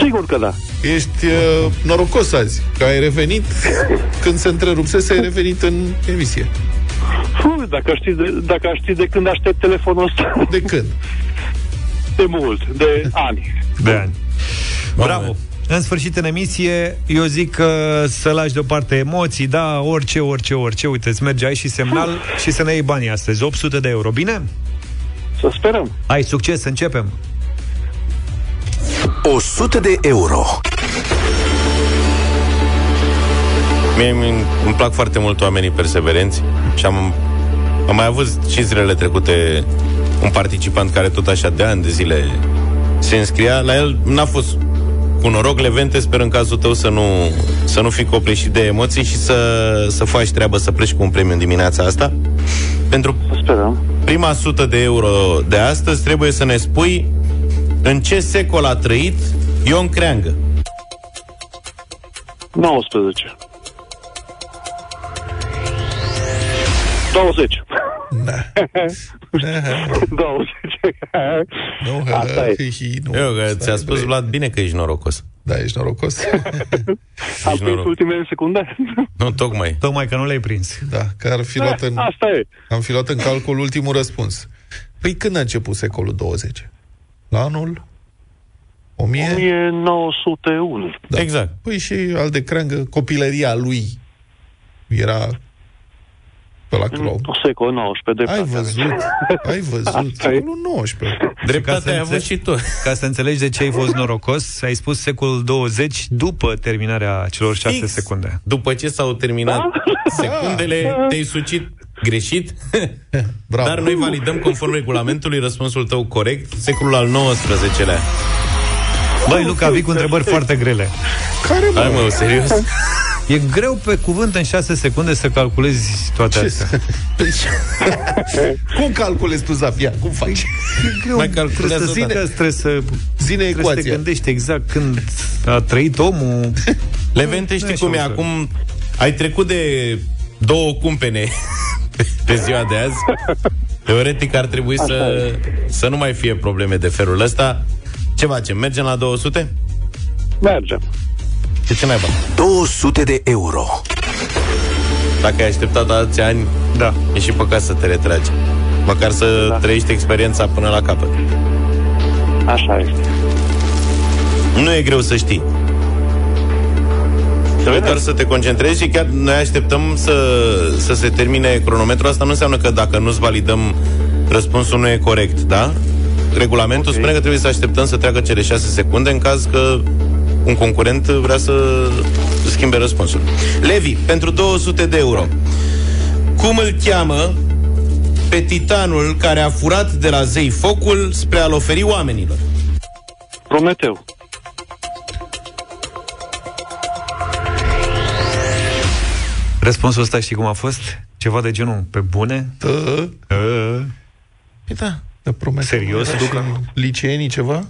Sigur că da. Ești uh, norocos azi, că ai revenit când se întrerupsese, ai revenit în emisie. Fu, dacă știți de, dacă aș ști de când aștept telefonul ăsta, De când? de mult, de ani. De ani. Bravo! În sfârșit, în emisie, eu zic că să lași deoparte emoții, da, orice, orice, orice. Uite, îți merge, ai și semnal și să ne iei banii astăzi. 800 de euro, bine? Să sperăm. Ai succes, începem. 100 de euro. Mie mi- îmi plac foarte mult oamenii perseverenți și am, am mai avut și zilele trecute un participant care tot așa de ani de zile se înscria. La el n-a fost cu noroc, Levente, sper în cazul tău să nu, să nu fii copleșit de emoții și să, să faci treabă, să pleci cu un premiu în dimineața asta. Pentru Să sperăm. prima sută de euro de astăzi trebuie să ne spui în ce secol a trăit Ion Creangă. 19. 20. Da. 20. Nu, Asta e. hi, hi, nu. Eu că Stai, ți-a spus bre. Vlad bine că ești norocos. Da, ești norocos. Am noroc. prins ultimele secunde? Nu, tocmai. Tocmai că nu le-ai prins. Da, că ar fi luat în, Asta e. am fi luat în calcul ultimul răspuns. Păi când a început secolul 20? La anul 1000? 1901. Da. Exact. Păi și al de creangă, copilăria lui era pe la club. Un secol 19 de Ai văzut, ai văzut, Asta e. secolul 19. Ca să Dreptate ai avut înțe- și tu. Ca să înțelegi de ce ai fost norocos, ai spus secolul 20 după terminarea celor 6 Fix. secunde. După ce s-au terminat secundele, te-ai sucit greșit, Bravo. dar noi validăm conform regulamentului răspunsul tău corect, secolul al XIX-lea. Băi, Luca, vii cu întrebări foarte grele. Care mă? Hai mă, serios? E greu pe cuvânt în 6 secunde să calculezi toate Ce astea. Cum calculezi tu, Zafia? Cum faci? E greu. Mai calculează, trebuie să, da. trebuie să, Zine trebuie să te ecuația. gândești exact când a trăit omul. Levente, Nu știi e așa cum e? ușor. Acum ai trecut de două cumpene pe ziua de azi. Teoretic ar trebui să, să nu mai fie probleme de felul ăsta. Ce facem? Mergem la 200? Mergem. Ce ce naiba? 200 de euro. Dacă ai așteptat alți ani, Da. e și păcat să te retragi. Măcar să da. trăiești experiența până la capăt. Așa este. Nu e greu să știi. Trebuie doar să te concentrezi și chiar noi așteptăm să, să se termine cronometrul. Asta nu înseamnă că dacă nu-ți validăm răspunsul nu e corect, da? Regulamentul okay. spune că trebuie să așteptăm să treacă cele 6 secunde în caz că un concurent vrea să schimbe răspunsul. Levi, pentru 200 de euro. Cum îl cheamă pe titanul care a furat de la zei focul spre a-l oferi oamenilor? Prometeu. Răspunsul ăsta știi cum a fost? Ceva de genul, pe bune? Tă, Uh, Păi da. da, promet. Serios? Se duc în liceenii ceva?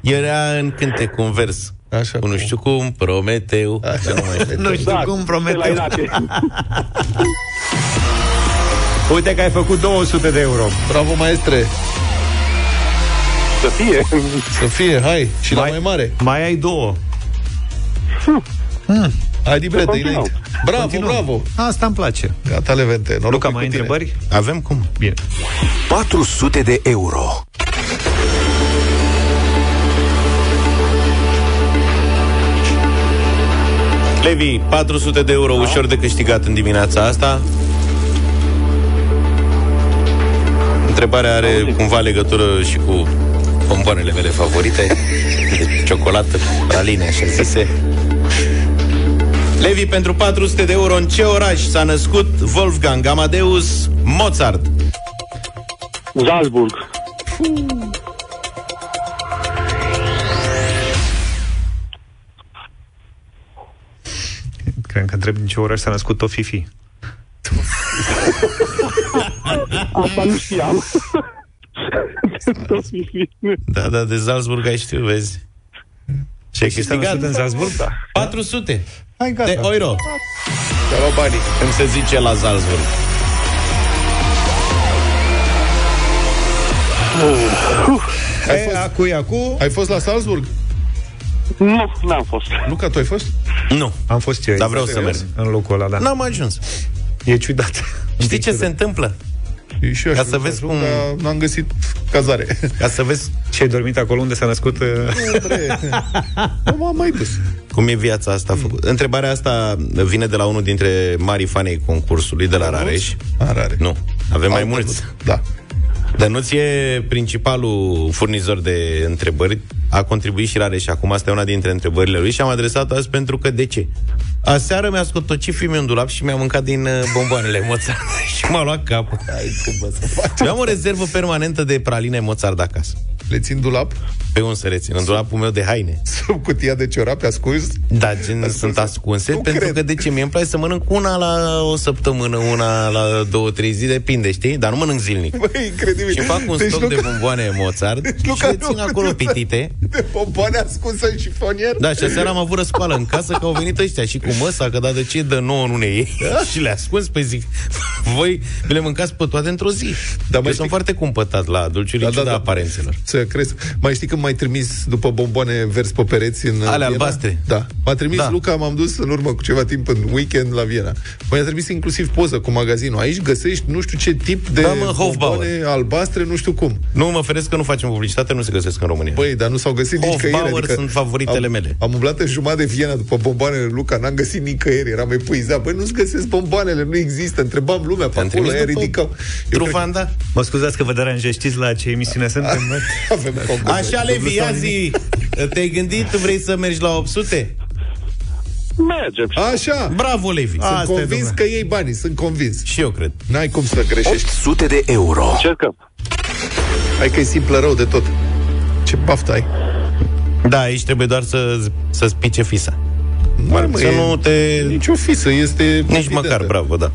Era în cântec un vers. Așa. Cu nu știu cum, Prometeu. Așa. Nu mai știu. nu știu Da, cum de la promete. Inate. Uite că ai făcut 200 de euro. Bravo, maestre! Să fie. Să fie, hai! Și la mai mare! Mai ai două. Hai, librete, continuăm. înainte. Bravo, Continuăm. bravo! Asta îmi place. Gata, Levente. Noroc Luca, e mai ai cu tine. întrebări? Avem cum? Bine. 400 de euro. Levi, 400 de euro ușor de câștigat în dimineața asta. Întrebarea are cumva legătură și cu bomboanele mele favorite de ciocolată, praline, așa zise. Levi, pentru 400 de euro, în ce oraș s-a născut Wolfgang Amadeus Mozart? Salzburg. Întreb din ce oraș s-a născut tot Fifi. Asta nu știam. Tot fi fi. Da, da, de Salzburg ai știu, vezi. Și ai Și s-a câștigat. născut în Salzburg? Da. 400 Hai, gata. de euro. Te-a luat banii. Cum se zice la Salzburg. E, acu, e acu. Ai fost la Salzburg? Nu, n-am fost. Luca, tu ai fost? Nu. Am fost eu. Dar vreau să merg. În locul ăla, da. N-am ajuns. E ciudat. Știi ce se întâmplă? Și și eu Ca aș să vrea vezi ajung, cum- Dar n-am găsit cazare. Ca să vezi Și ai dormit acolo unde s-a născut... uh, nu m-am mai dus. cum e viața asta făcută. Întrebarea asta vine de la unul dintre marii fanei concursului de la Rareș. A, rareș. Nu, avem mai Am mulți. văzut. Da. Dănuț e principalul furnizor de întrebări. A contribuit și Rareș. Acum asta e una dintre întrebările lui și am adresat azi pentru că de ce? Aseară mi-a scos tot ce film în dulap și mi-a mâncat din uh, bomboanele Mozart și m-a luat capul. Ai cum bă, să faci. Eu am o rezervă permanentă de praline Mozart acasă. Le țin dulap Pe un să rețin, în dulapul meu de haine. sub cutia de ciorape ascuns. Da, gen Ascunse. sunt ascunse Nu Pentru cred. că de ce? Mie îmi place să mănânc una la o săptămână Una la două, trei zile, depinde, știi? Dar nu mănânc zilnic Băi, incredibil. Și fac un Deci stoc Luca- de bomboane Mozart Deci Și Luca le nu țin acolo câteva pitite De bomboane ascunsă în șifonier. Da, și aseară am avut răscoală în casă Că au venit ăștia și cu măsa Că da, de ce dă nouă nu ne iei Și le ascunzi pe zic Voi vi le mâncați pe toate într-o zi Dar mai Eu știi- sunt foarte cumpătat la dulciuri da, da, da. aparențelor Să crezi. Mai știi când m-ai trimis după bomboane vers pe pereți în Ale Viena? albastre. Da. M-a trimis Da. da. Luca, m-am dus în urmă cu ceva timp în weekend la Viena. Mi-a trimis inclusiv poză cu magazinul. Aici găsești nu știu ce tip de Da, mă, Hofbauer. bomboane albastre, nu știu cum. Nu mă feresc că nu facem publicitate Nu se găsesc în România Băi, dar nu s-au găsit nici Hofbauer nicăieri. sunt favoritele am, mele. Am umblat în jumătate de Viena după bomboanele lui Luca, n-am găsit nicăieri, eram epuizat. Băi, nu-ți găsesc bomboanele, nu există. Întrebam lumea pe Te-am acolo, trimis aia după ridicau. Eu cred că Trufanda Mă scuzați că vă deranjez, știți la ce emisiune suntem? bă? avem concurs. Așa, Levi, ia zi Te-ai gândit, vrei să mergi la 800? Mergem. Așa. Bravo, Levi Sunt Asta e, convins domnule. că iei banii, sunt convins. Și eu cred N-ai cum să greșești. 800 de euro. Încercăm. Hai că e simplă rău de tot. Ce baftă ai? Da, aici trebuie doar să, să-ți pice fisa Mă, mă, Să e nu te... Nici o fisă, este Nici evidentă. măcar, bravo, da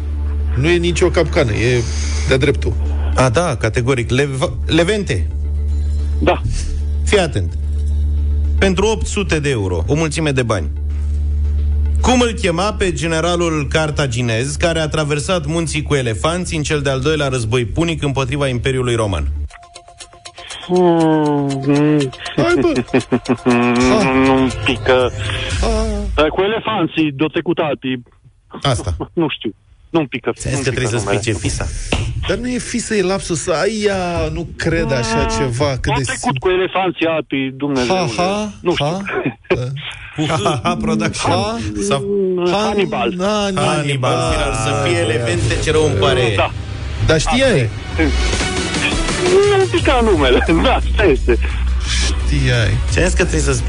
Nu e nicio capcană, e de-a dreptul. A, da, categoric Lev- Levente, Da. fii atent Pentru 800 de euro, o mulțime de bani cum îl chema pe generalul cartaginez care a traversat munții cu elefanți în cel de-al doilea război punic împotriva Imperiului Roman? Mm, Hai, bă! Nu pică. A, Dar Cu elefanții, do trecutati. Asta. Nu știu. Nu-mi pică. Ți-am zis că trebuie să spice fisa. Dar nu e fisă, e lapsus. Aia, nu cred așa ceva. Cât Am de trecut cu elefanții alpii, Dumnezeu. Ha, ha, nu știu. ha. Ha, ha, production. Ha? Sau Hannibal. Na, na, Hannibal, firar să fie elemente, ce rău îmi pare. Da. Dar știai? Nu-mi pica numele. Da, asta este. Știai. Ți-am zis că trebuie să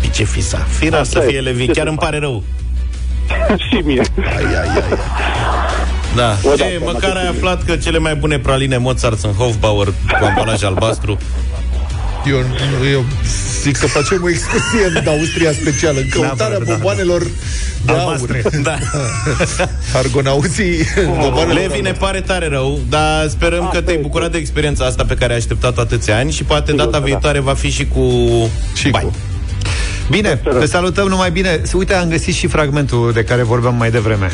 spice fisa. Firar Asta să e. fie levi. Ce Chiar să îmi fac? pare rău. Și mie. Ai, ai, ai. Da. O, da, E, da, măcar da, ai da. aflat că cele mai bune praline Mozart sunt Hofbauer cu ambalaj albastru. Eu, eu zic să facem o excursie în Austria specială, în căutarea Neapărat, da. bomboanelor de aur. Albastre. Da. Argonauții, bomboanele Levi ne pare tare rău, dar sperăm că te-ai bucurat de experiența asta pe care ai așteptat atâția ani și poate data da. viitoare va fi și cu Și bani. cu. Bine, te salutăm numai bine. Uite, am găsit și fragmentul de care vorbeam mai devreme.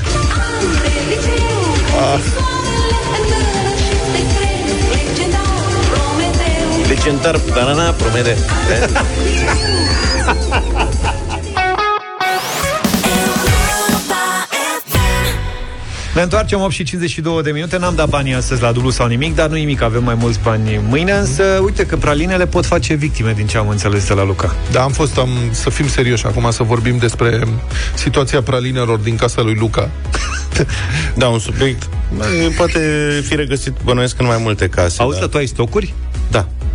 Legendar, banana, promede. Ne întoarcem 8 și 52 de minute N-am dat banii astăzi la dublu sau nimic Dar nu nimic, avem mai mulți bani mâine Însă, uite că pralinele pot face victime Din ce am înțeles de la Luca Da, am fost, am, să fim serioși acum, să vorbim despre situația pralinelor din casa lui Luca. Da, un subiect bă, poate fi regăsit, bănuiesc, în mai multe case. Auzi, da. tu ai stocuri?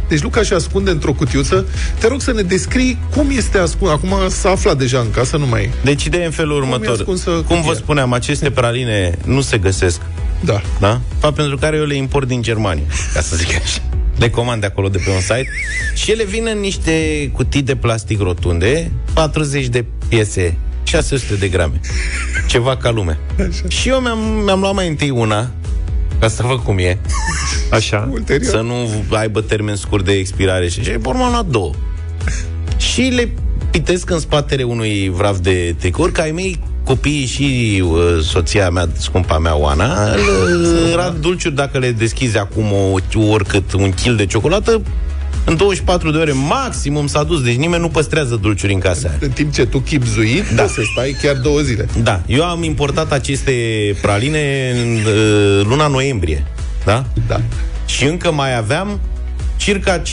Da. Deci Luca și ascunde într-o cutiuță. Te rog să ne descrii cum este ascuns. Acum s-a aflat deja în casă, nu mai e. Deci ideea e în felul următor. ascunsă Cum vă cutia? spuneam, aceste praline nu se găsesc. Da. Da? Fapt pentru care eu le import din Germania, ca să zic așa. Le comand de acolo de pe un site și ele vin în niște cutii de plastic rotunde, 40 de piese, 600 de grame. Ceva ca lume. Și eu mi-am, mi-am luat mai întâi una, ca să văd cum e, Așa Ulterior. să nu aibă termen scurt de expirare și așa. Pe urmă am luat două. Și le pitesc în spatele unui vraf de tricouri, ca ai mei copiii și uh, soția mea, scumpa mea Oana, îl- era dulciuri dacă le deschizi acum o, oricât un kil de ciocolată, în 24 de ore maximum s-a dus, deci nimeni nu păstrează dulciuri în casa aia. În timp ce tu chipzuit, da. să stai chiar două zile. Da, eu am importat aceste praline în uh, luna noiembrie, da? Da. Și încă mai aveam circa 15-20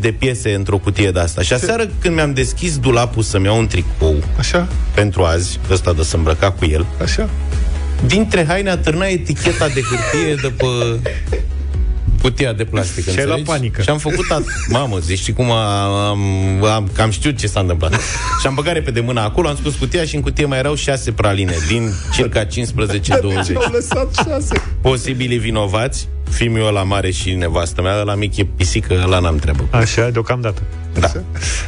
de piese într-o cutie de asta. Și aseară când mi-am deschis dulapul să-mi iau un tricou Așa, pentru azi, ăsta de să îmbrăca cu el, așa. dintre haine atârna eticheta de hârtie de pe cutia de plastic, Și ai luat înțelegi? panică. Și am făcut at- Mamă, zici știi cum am, am, am, cam știut ce s-a întâmplat. și am băgat repede mâna acolo, am scos cutia și în cutie mai erau șase praline din circa 15-20. Au lăsat șase. Posibili vinovați, fiul la mare și nevastă mea, la mic e pisică, la n-am treabă. Așa, deocamdată Da.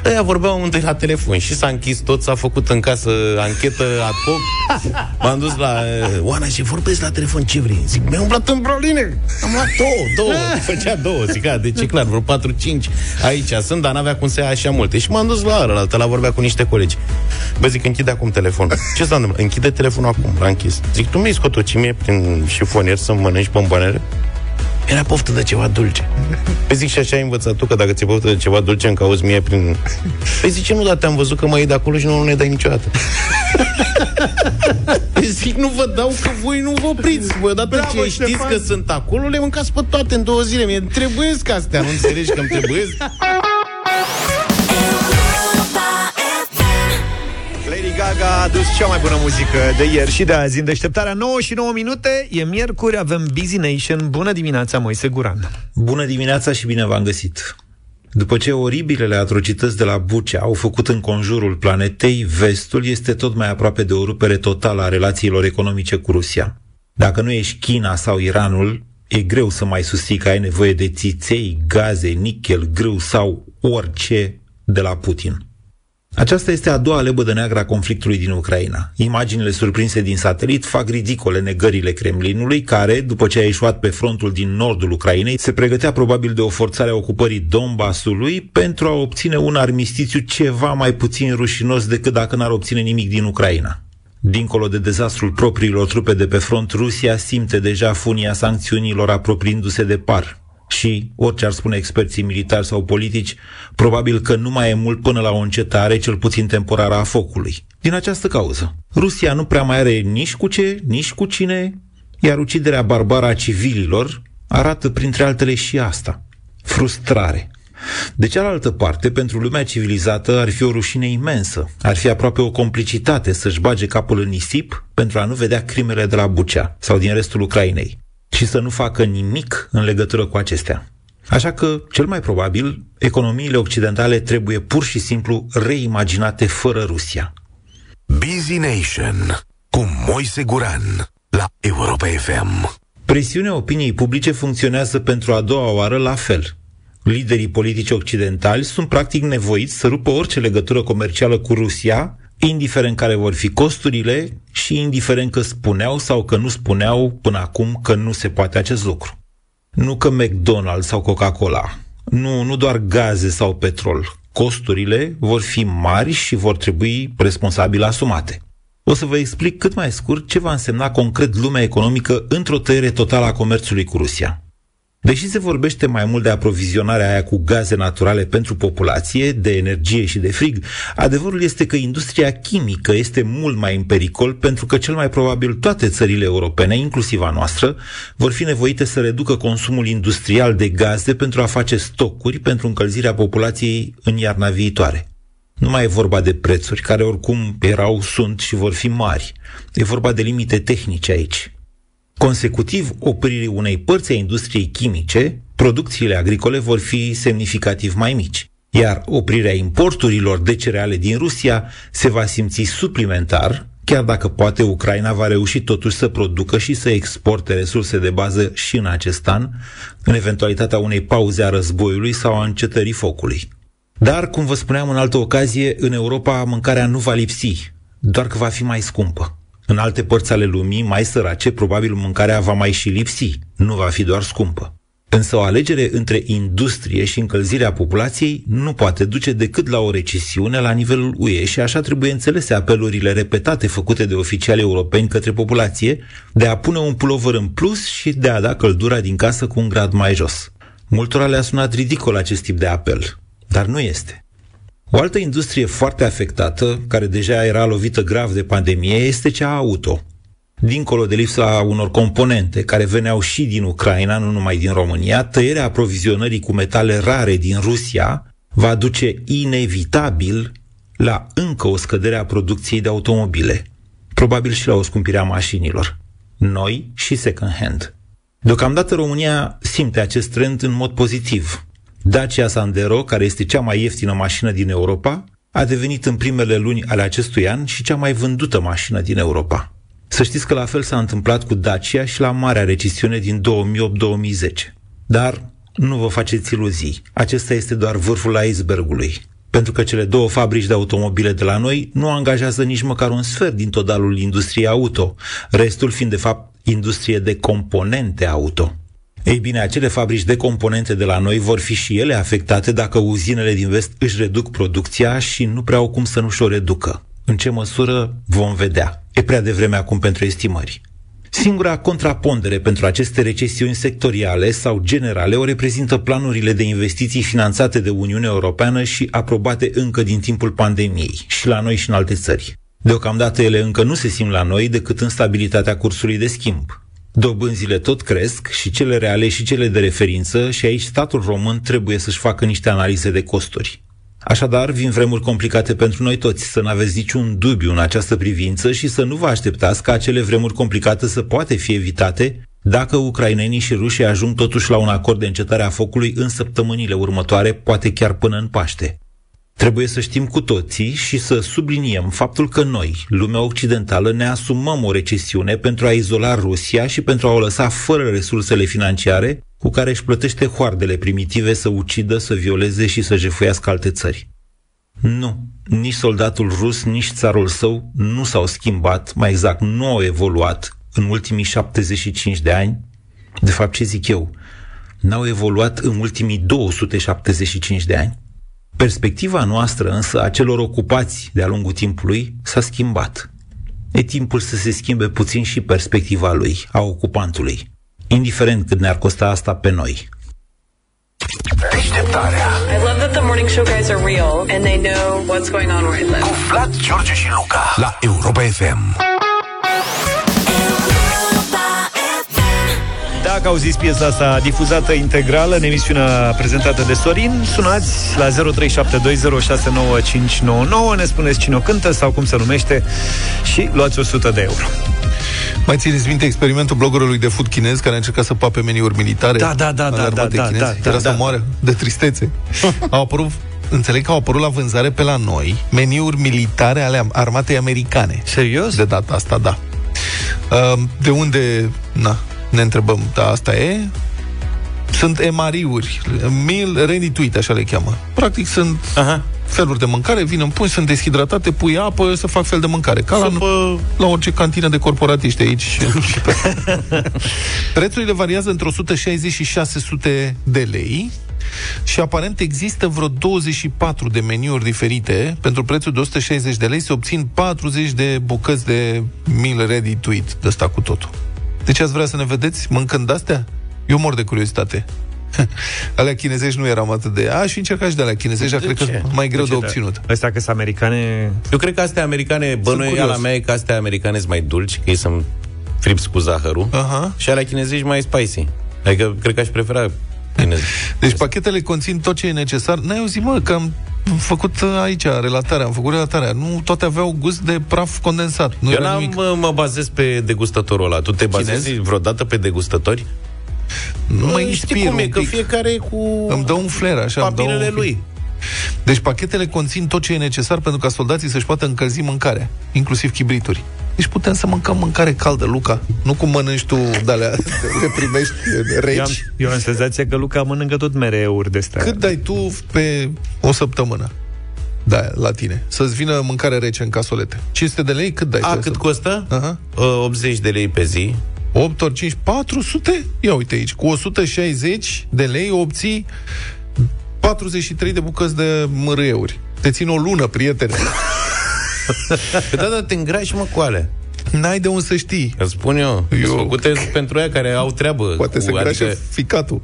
Ăia vorbeau întâi la telefon și s-a închis tot, s-a făcut în casă anchetă ad hoc. M-am dus la uh, Oana și vorbesc la telefon, ce vrei? Zic, mi-am umblat în praline. Am luat două, două. Făcea două, zic, a, deci e clar, vreo 4-5 aici sunt, dar n-avea cum să ia așa multe. Și m-am dus la ăla, la vorbea cu niște colegi. Bă, zic, închide acum telefonul. Ce s-a întâmplat? Închide telefonul acum, l-a închis. Zic, tu mi-ai scot o cimie prin șifonier să mănânci bomboanele? Era poftă de ceva dulce. Păi zic și așa ai învățat tu că dacă ți-e poftă de ceva dulce îmi cauți mie prin... Păi zice, nu, dar te-am văzut că mă iei de acolo și nu, nu ne dai niciodată. Păi zic, nu vă dau că voi nu vă opriți. Voi odată Bravo, ce știți Ștefan! că sunt acolo, le mâncați pe toate în două zile. Mie trebuie ca astea, nu înțelegi că îmi trebuie? Gaga a adus cea mai bună muzică de ieri și de azi În deșteptarea 9 și 9 minute E miercuri, avem Busy Nation Bună dimineața, Moise Guran Bună dimineața și bine v-am găsit! După ce oribilele atrocități de la Bucea au făcut în conjurul planetei, vestul este tot mai aproape de o rupere totală a relațiilor economice cu Rusia. Dacă nu ești China sau Iranul, e greu să mai susții că ai nevoie de țiței, gaze, nichel, grâu sau orice de la Putin. Aceasta este a doua lebădă neagră a conflictului din Ucraina. Imaginile surprinse din satelit fac ridicole negările Kremlinului, care, după ce a ieșuat pe frontul din nordul Ucrainei, se pregătea probabil de o forțare a ocupării Donbasului pentru a obține un armistițiu ceva mai puțin rușinos decât dacă n-ar obține nimic din Ucraina. Dincolo de dezastrul propriilor trupe de pe front, Rusia simte deja funia sancțiunilor apropiindu-se de par. Și, orice ar spune experții militari sau politici, probabil că nu mai e mult până la o încetare, cel puțin temporară, a focului. din această cauză. Rusia nu prea mai are nici cu ce, nici cu cine, iar uciderea barbară a civililor arată printre altele și asta. Frustrare. De cealaltă parte, pentru lumea civilizată ar fi o rușine imensă, ar fi aproape o complicitate să-și bage capul în nisip pentru a nu vedea crimele de la Bucea sau din restul Ucrainei și să nu facă nimic în legătură cu acestea. Așa că, cel mai probabil, economiile occidentale trebuie pur și simplu reimaginate fără Rusia. Busy Nation cu Moise Guran la Europa FM. Presiunea opiniei publice funcționează pentru a doua oară la fel. Liderii politici occidentali sunt practic nevoiți să rupă orice legătură comercială cu Rusia, indiferent care vor fi costurile și indiferent că spuneau sau că nu spuneau până acum că nu se poate acest lucru. Nu că McDonald's sau Coca-Cola, nu, nu doar gaze sau petrol. Costurile vor fi mari și vor trebui responsabil asumate. O să vă explic cât mai scurt ce va însemna concret lumea economică într-o tăiere totală a comerțului cu Rusia. Deși se vorbește mai mult de aprovizionarea aia cu gaze naturale pentru populație, de energie și de frig, adevărul este că industria chimică este mult mai în pericol pentru că cel mai probabil toate țările europene, inclusiv a noastră, vor fi nevoite să reducă consumul industrial de gaze pentru a face stocuri pentru încălzirea populației în iarna viitoare. Nu mai e vorba de prețuri, care oricum erau, sunt și vor fi mari. E vorba de limite tehnice aici. Consecutiv opririi unei părți a industriei chimice, producțiile agricole vor fi semnificativ mai mici. Iar oprirea importurilor de cereale din Rusia se va simți suplimentar, chiar dacă poate Ucraina va reuși totuși să producă și să exporte resurse de bază și în acest an, în eventualitatea unei pauze a războiului sau a încetării focului. Dar, cum vă spuneam în altă ocazie, în Europa mâncarea nu va lipsi, doar că va fi mai scumpă. În alte părți ale lumii, mai sărace, probabil mâncarea va mai și lipsi, nu va fi doar scumpă. Însă o alegere între industrie și încălzirea populației nu poate duce decât la o recesiune la nivelul UE și așa trebuie înțelese apelurile repetate făcute de oficiali europeni către populație de a pune un pulover în plus și de a da căldura din casă cu un grad mai jos. Multora le-a sunat ridicol acest tip de apel, dar nu este. O altă industrie foarte afectată, care deja era lovită grav de pandemie, este cea auto. Dincolo de lipsa unor componente care veneau și din Ucraina, nu numai din România, tăierea aprovizionării cu metale rare din Rusia va duce inevitabil la încă o scădere a producției de automobile. Probabil și la o scumpire a mașinilor. Noi și second hand. Deocamdată România simte acest trend în mod pozitiv. Dacia Sandero, care este cea mai ieftină mașină din Europa, a devenit în primele luni ale acestui an și cea mai vândută mașină din Europa. Să știți că la fel s-a întâmplat cu Dacia și la marea recesiune din 2008-2010. Dar nu vă faceți iluzii. Acesta este doar vârful icebergului. Pentru că cele două fabrici de automobile de la noi nu angajează nici măcar un sfert din totalul industriei auto, restul fiind de fapt industrie de componente auto. Ei bine, acele fabrici de componente de la noi vor fi și ele afectate dacă uzinele din vest își reduc producția și nu prea au cum să nu-și o reducă. În ce măsură vom vedea. E prea devreme acum pentru estimări. Singura contrapondere pentru aceste recesiuni sectoriale sau generale o reprezintă planurile de investiții finanțate de Uniunea Europeană și aprobate încă din timpul pandemiei, și la noi și în alte țări. Deocamdată ele încă nu se simt la noi decât în stabilitatea cursului de schimb. Dobânzile tot cresc și cele reale și cele de referință și aici statul român trebuie să-și facă niște analize de costuri. Așadar, vin vremuri complicate pentru noi toți, să nu aveți niciun dubiu în această privință și să nu vă așteptați ca acele vremuri complicate să poate fi evitate dacă ucrainenii și rușii ajung totuși la un acord de încetare a focului în săptămânile următoare, poate chiar până în Paște. Trebuie să știm cu toții și să subliniem faptul că noi, lumea occidentală, ne asumăm o recesiune pentru a izola Rusia și pentru a o lăsa fără resursele financiare cu care își plătește hoardele primitive să ucidă, să violeze și să jefuiască alte țări. Nu, nici soldatul rus, nici țarul său nu s-au schimbat, mai exact, nu au evoluat în ultimii 75 de ani. De fapt, ce zic eu? N-au evoluat în ultimii 275 de ani. Perspectiva noastră însă a celor ocupați de-a lungul timpului s-a schimbat. E timpul să se schimbe puțin și perspectiva lui, a ocupantului, indiferent cât ne-ar costa asta pe noi. Deșteptarea I love that the morning show guys are real and they know what's going on where I live. cu Vlad, George și Luca la Europa FM. Dacă auziți piesa asta difuzată integrală în emisiunea prezentată de Sorin, sunați la 0372069599, ne spuneți cine o cântă sau cum se numește și luați 100 de euro. Mai țineți minte experimentul bloggerului de food chinez care a încercat să pape meniuri militare? Da, da, da, ale da, armatei da, chineze? da, da, Era da. să moară de tristețe. au apărut Înțeleg că au apărut la vânzare pe la noi meniuri militare ale armatei americane. Serios? De data asta, da. Uh, De unde, na, ne întrebăm, da, asta e? Sunt emariuri, meal ready to eat, așa le cheamă. Practic sunt Aha. feluri de mâncare, vin în pui, sunt deshidratate, pui apă, să fac fel de mâncare. Ca la, Supă... la orice cantină de corporatiști aici. și pe- Prețurile variază între 160 și 600 de lei și aparent există vreo 24 de meniuri diferite. Pentru prețul de 160 de lei se obțin 40 de bucăți de meal ready to eat, de ăsta cu totul. Deci ați vrea să ne vedeți mâncând astea? Eu mor de curiozitate. alea chinezești nu eram atât de... Aș fi încercat și de alea chinezești, dar De cred că ce? sunt mai greu de, Ce, da. obținut. Astea că sunt americane... Eu cred că astea americane, bănuiala curios. mea e că astea americane sunt mai dulci, că ei sunt frips cu zahărul, Aha. și alea chinezești mai spicy. Adică cred că aș prefera chinezi. Deci pachetele conțin tot ce e necesar. N-ai auzit, mă, că am făcut uh, aici relatarea, am făcut relatarea. Nu toate aveau gust de praf condensat. Nu Eu era n-am, nimic. mă, mă bazez pe degustătorul ăla. Tu te bazezi Chinez? vreodată pe degustători? Nu mă știi inspir cum e, un că pic. fiecare cu Îmi dă un flair, așa. îmi dă papilele un... lui. Deci pachetele conțin tot ce e necesar pentru ca soldații să-și poată încălzi mâncarea, inclusiv chibrituri. Deci putem să mâncăm mâncare caldă, Luca. Nu cum mănânci tu de-alea, le primești reci. Eu am, eu am senzația că Luca mănâncă tot mereuri de astea. Cât dai tu pe o săptămână? Da, la tine. Să-ți vină mâncare rece în casolete. 500 de lei, cât dai? A, tu cât să- costă? Aha. Uh, 80 de lei pe zi. 8 ori 5, 400? Ia uite aici, cu 160 de lei obții 43 de bucăți de mărâieuri. Te țin o lună, prietene. Păi da, da, te îngrași mă cu alea. N-ai de unde să știi. Îți spun eu, eu... Eu- sunt făcute pentru aia care au treabă. Poate cu, să îngrașe adică ficatul.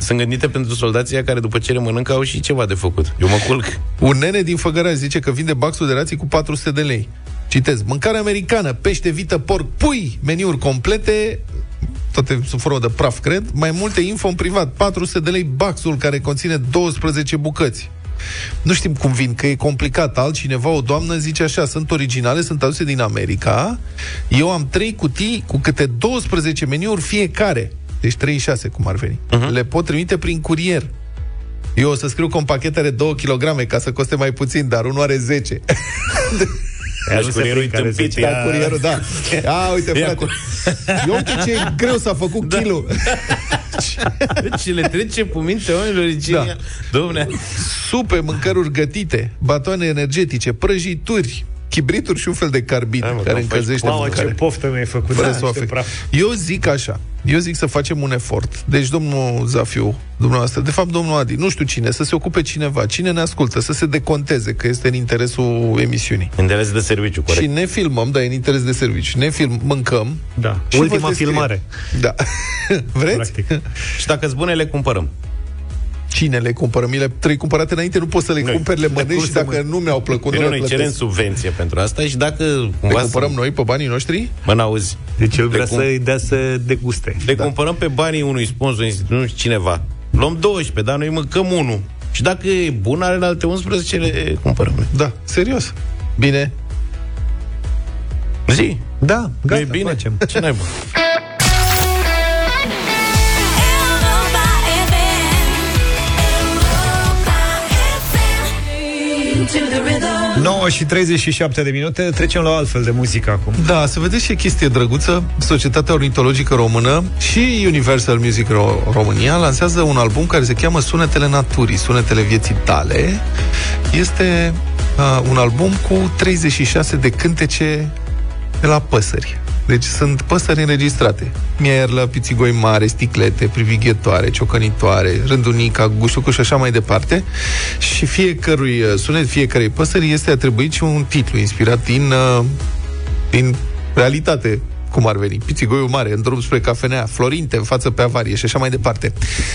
sunt gândite pentru soldații aia care după ce le mănâncă au și ceva de făcut. Eu mă culc. Un nene din Făgăraș zice că vinde baxul de rații cu 400 de lei. Citez, mâncare americană, pește, vită, porc, pui, meniuri complete, toate sub formă de praf, cred, mai multe info în privat, 400 de lei baxul care conține 12 bucăți. Nu știm cum vin, că e complicat. Altcineva, o doamnă, zice așa, sunt originale, sunt aduse din America. Eu am trei cutii cu câte 12 meniuri fiecare. Deci 36, cum ar veni. Uh-huh. Le pot trimite prin curier. Eu o să scriu că un pachet are 2 kg ca să coste mai puțin, dar unul are 10. Aș nu se curierul prind care tâmpit. zice. Da, ia- curierul, da. A, uite, Ia frate. cu- Eu uite ce greu s-a făcut da. kilul. Ce le trece pe minte oamenilor ce Da. da. Domne, Supe, mâncăruri gătite, batoane energetice, prăjituri, chibrituri și un fel de carbid Hai, mă, care că încălzește Mamă, ce mâncarea. poftă mi-ai făcut. Fără Da, să o niște afect. praf. Eu zic așa, eu zic să facem un efort. Deci, domnul Zafiu, dumneavoastră, de fapt, domnul Adi, nu știu cine, să se ocupe cineva, cine ne ascultă, să se deconteze, că este în interesul emisiunii. interes de serviciu, corect. Și ne filmăm, dar e în interes de serviciu. Ne film, mâncăm. Da. și vă Ultima descriem. filmare. Da. Vreți? Practic. Și dacă sunt bune, le cumpărăm. Cine le cumpără? Mi le trebuie cumpărate înainte, nu pot să le Noi. cumperi, le De mănânci și curse, dacă mă. nu mi-au plăcut, Bine, nu le noi cerem plătesc. subvenție pentru asta și dacă Le cumva cumpărăm să- noi pe banii noștri? Mă, n-auzi. Deci el Le vrea cum- să-i dea să deguste. Le da. cumpărăm pe banii unui sponsor, nu știu cineva. Luăm 12, dar noi mâncăm unul. Și dacă e bun, are alte 11, le cumpărăm. noi. Da, serios. Bine. Zi. Da, gata, e bine. facem. Ce n-ai 9 și 37 de minute, trecem la o altfel de muzică acum. Da, să vedeți ce chestie drăguță. Societatea Ornitologică Română și Universal Music Ro- România lansează un album care se cheamă Sunetele Naturii, Sunetele Vieții Tale. Este uh, un album cu 36 de cântece de la păsări. Deci sunt păsări înregistrate. Mierlă, pițigoi mare, sticlete, privighetoare, ciocănitoare, rândunica, gușucuș și așa mai departe. Și fiecărui uh, sunet, fiecarei păsări este atribuit și un titlu inspirat din, uh, din realitate cum ar veni, Pițigoiul Mare, în drum spre Cafenea, Florinte, în față pe avarie și așa mai departe.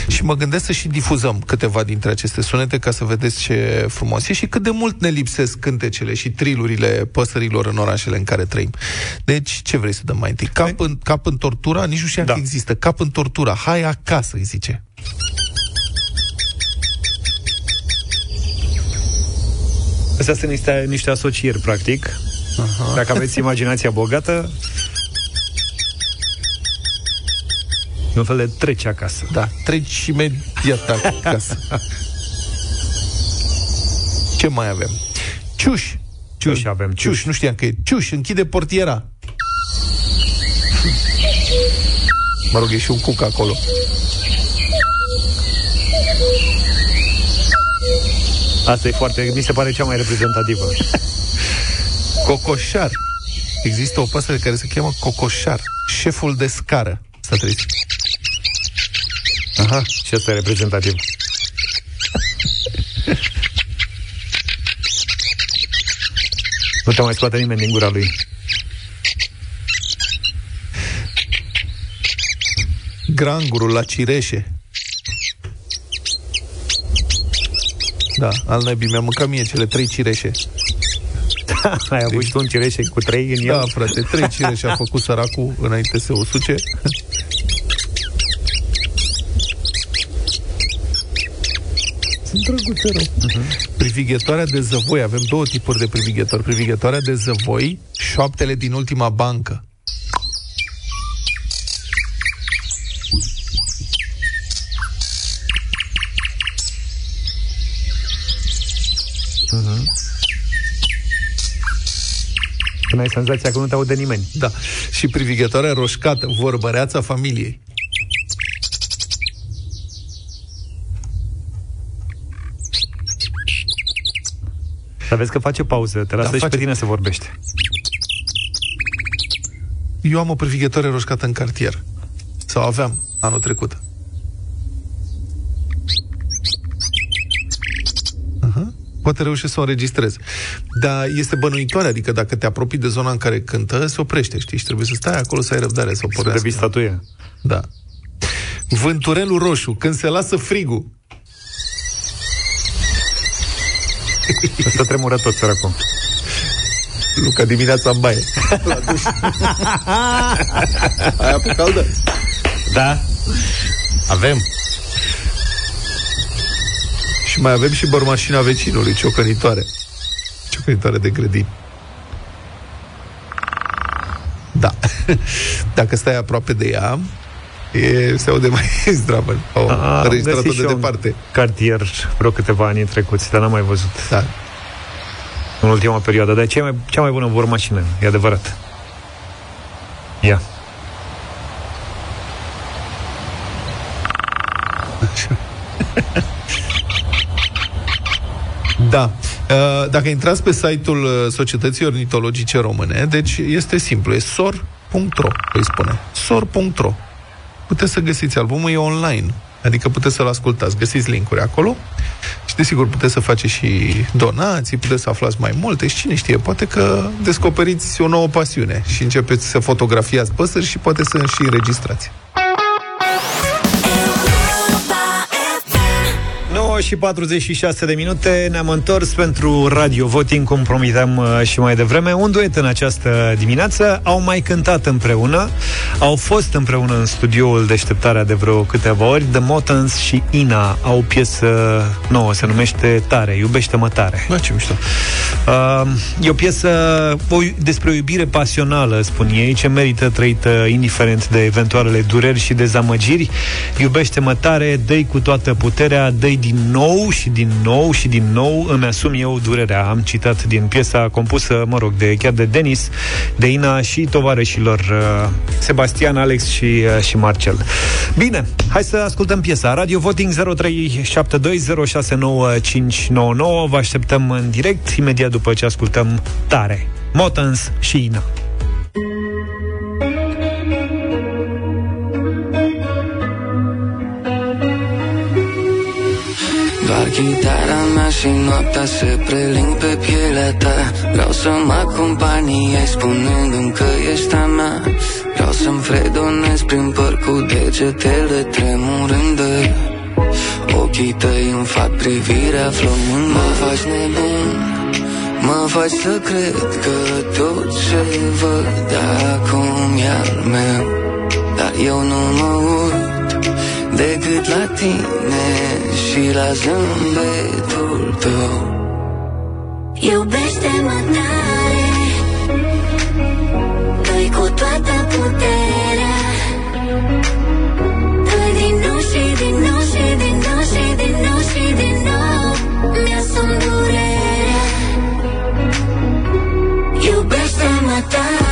Și mă gândesc să și difuzăm câteva dintre aceste sunete ca să vedeți ce frumos e și cât de mult ne lipsesc cântecele și trilurile păsărilor în orașele în care trăim. Deci, ce vrei să dăm mai întâi? Cap în, cap în tortura? Nici nu știam da. că există. Cap în tortura. Hai acasă, îi zice. Astea sunt niște, niște asocieri, practic. Aha. Dacă aveți imaginația bogată, e un fel de trece acasă. Da, treci imediat acasă. Ce mai avem? Ciuș. Ciuș avem, ciuș. Ciuș, nu știam că e ciuș, închide portiera. Mă rog, e și un cuc acolo. Asta e foarte, mi se pare cea mai reprezentativă. Cocoșar. Există o păsăre care se cheamă cocoșar. Șeful de scară. Să trăiți. Aha, și asta e reprezentativ. Nu te mai scoate nimeni din gura lui. Grangurul la cireșe. Da, al năbii. Mi-am mâncat mie cele trei cireșe. Ai avut și tu un cireșe cu trei în Da, el? frate, trei cireșe a făcut săracul înainte să o suce. Sunt drăguțe rău. Uh-huh. Privighetoarea de zăvoi. Avem două tipuri de privighetori. Privighetoarea de zăvoi, șoaptele din ultima bancă. Mhm. Când ai senzația că nu te aude nimeni. Da. Și privighetoarea roșcată, vorbăreața familiei. Dar vezi că face pauză, te lasă Da, și face. pe tine să vorbește. Eu am o privighetoare roșcată în cartier. Sau aveam anul trecut. Aha. Poate reușesc să o înregistrez. Dar este bănuitoare, adică dacă te apropii de zona în care cântă, se oprește, știi? Și trebuie să stai acolo să ai răbdare, să o Să pornească. devii statuie. Da. Vânturelul roșu, când se lasă frigul. Asta tremură tot, săracul. Luca dimineața în baie. La duș. Ai apă caldă? Da. Avem. Și mai avem și bărmașina vecinului, ciocănitoare. Ciocănitoare de grădini. Da. Dacă stai aproape de ea, e, se aude mai zdravă. O A, am înregistrat-o găsit de și eu departe. un cartier vreo câteva ani trecuți, dar n-am mai văzut. Da. În ultima perioadă. Dar e cea mai, cea mai bună vor mașină, e adevărat. Ia. Da. Uh, Dacă intrați pe site-ul uh, Societății Ornitologice Române, deci este simplu, e sor.ro, îi spune. sor.ro. Puteți să găsiți albumul, e online. Adică puteți să-l ascultați, găsiți linkuri acolo și desigur puteți să faceți și donații, puteți să aflați mai multe și cine știe, poate că descoperiți o nouă pasiune și începeți să fotografiați păsări și poate să și înregistrați. 9 și 46 de minute. Ne-am întors pentru Radio Voting Cum promiteam uh, și mai devreme. Un duet în această dimineață. Au mai cântat împreună. Au fost împreună în studioul Deșteptarea de vreo câteva ori. The Motans și Ina Au o piesă nouă. Se numește Tare, Iubește-mă tare. Da, ce mișto. Uh, e o piesă o, despre o iubire pasională, spun ei, ce merită trăită indiferent de eventualele dureri și dezamăgiri. Iubește-mă tare, dă cu toată puterea, dă din nou și din nou și din nou, îmi asum eu durerea. Am citat din piesa compusă, mă rog, de chiar de Denis, de Ina și tovarășilor uh, Sebastian, Alex și, uh, și Marcel. Bine, hai să ascultăm piesa. Radio Voting 0372069599. Vă așteptăm în direct imediat după ce ascultăm Tare, Motans și Ina. Doar chitara mea și noaptea se preling pe pielea ta. Vreau să mă acompaniei spunându-mi că ești a mea. Vreau să-mi fredonez prin păr cu degetele tremurânde Ochii tăi îmi fac privirea flămând Mă faci nebun, mă faci să cred Că tot ce văd acum e al meu. Dar eu nu mă uit decât la tine Și la zâmbetul tău. Iubește-mă tare Dă-i cu toată puterea. Dă-i din nou și din nou și din nou și din nou și din nou Mi-asum durerea. Iubește-mă tare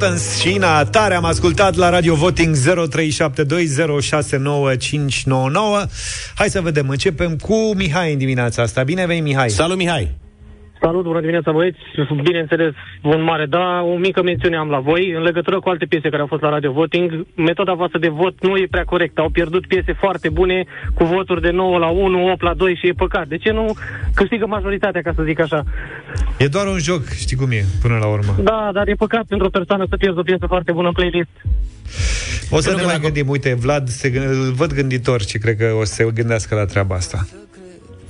The Mountains și Ina Tare. Am ascultat la Radio Voting 0372069599 Hai să vedem, începem cu Mihai în dimineața asta. Bine vei, Mihai. Salut, Mihai Salut, bună dimineața, băieți. Bineînțeles, un mare da. O mică mențiune am la voi. În legătură cu alte piese care au fost la Radio Voting, metoda voastră de vot nu e prea corectă. Au pierdut piese foarte bune cu voturi de 9 la 1, 8 la 2 și e păcat. De ce nu câștigă majoritatea, ca să zic așa? E doar un joc, știi cum e, până la urmă Da, dar e păcat pentru o persoană să pierzi o piesă foarte bună în playlist. O să ne mai gândim, uite, Vlad, se, gând- îl văd gânditor și cred că o să se gândească la treaba asta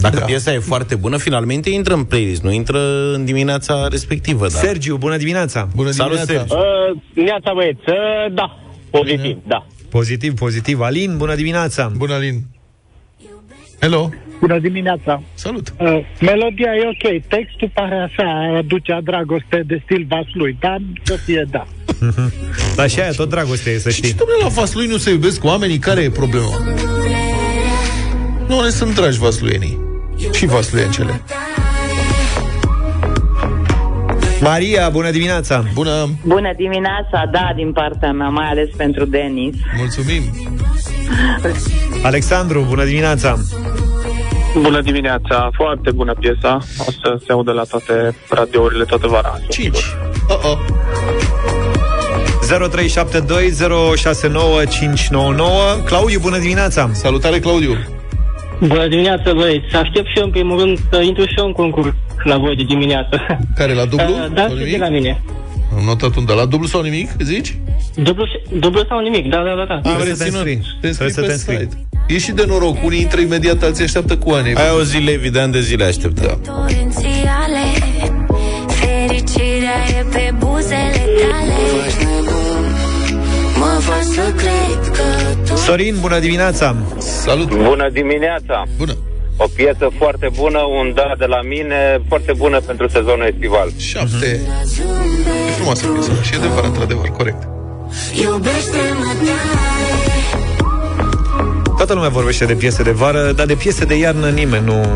Dacă da. piesa e foarte bună, finalmente intră în playlist, nu intră în dimineața respectivă. Da. Sergiu, bună dimineața Bună Salut, dimineața. Sergiu. Uh, neața băieți, uh, da, pozitiv, da. Pozitiv, pozitiv Alin, bună dimineața Bună, Alin. Hello. Bună dimineața! Salut! Uh, melodia e ok, textul pare așa, aducea dragoste de stil vaslui, dar să fie da. Dar și aia tot dragoste e, să Și știi ce, domnule, la vaslui nu se iubesc oamenii? Care e problema? Nu, ne sunt dragi vasluienii. Și vasluiencele. Maria, bună dimineața Bună Bună dimineața, da, din partea mea, mai ales pentru Denis. Mulțumim Alexandru, bună dimineața Bună dimineața, foarte bună piesa. O să se audă la toate radiourile toată vara. 5 uh-oh. 0372069599 Claudiu, bună dimineața Salutare, Claudiu Bună dimineața, băieți. Aștept și eu, în primul rând, să intru și eu în concurs la voi de dimineață. Care, la dublu? Uh, Da, Sau și de nimic? la mine. Am notat undă. La dublu sau nimic, zici? Dublu, dublu sau nimic, da, da, da. da. Am Trebuie să te reținut. înscrii. Te înscrii Trebuie să pe te înscrii. site. E și de noroc. Unii intră imediat, alții așteaptă cu ani. Ai o zi levi de ani de zile aștept. Da. Torențiale Fericirea e pe buzele Sorin, bună dimineața! Salut! Bună dimineața! Bună! O piesă foarte bună, un da de la mine, foarte bună pentru sezonul estival. Șapte. E frumoasă piesă. Și e adevărat, într-adevăr, corect. Iubește-mă tare Toată lumea vorbește de piese de vară, dar de piese de iarnă nimeni nu...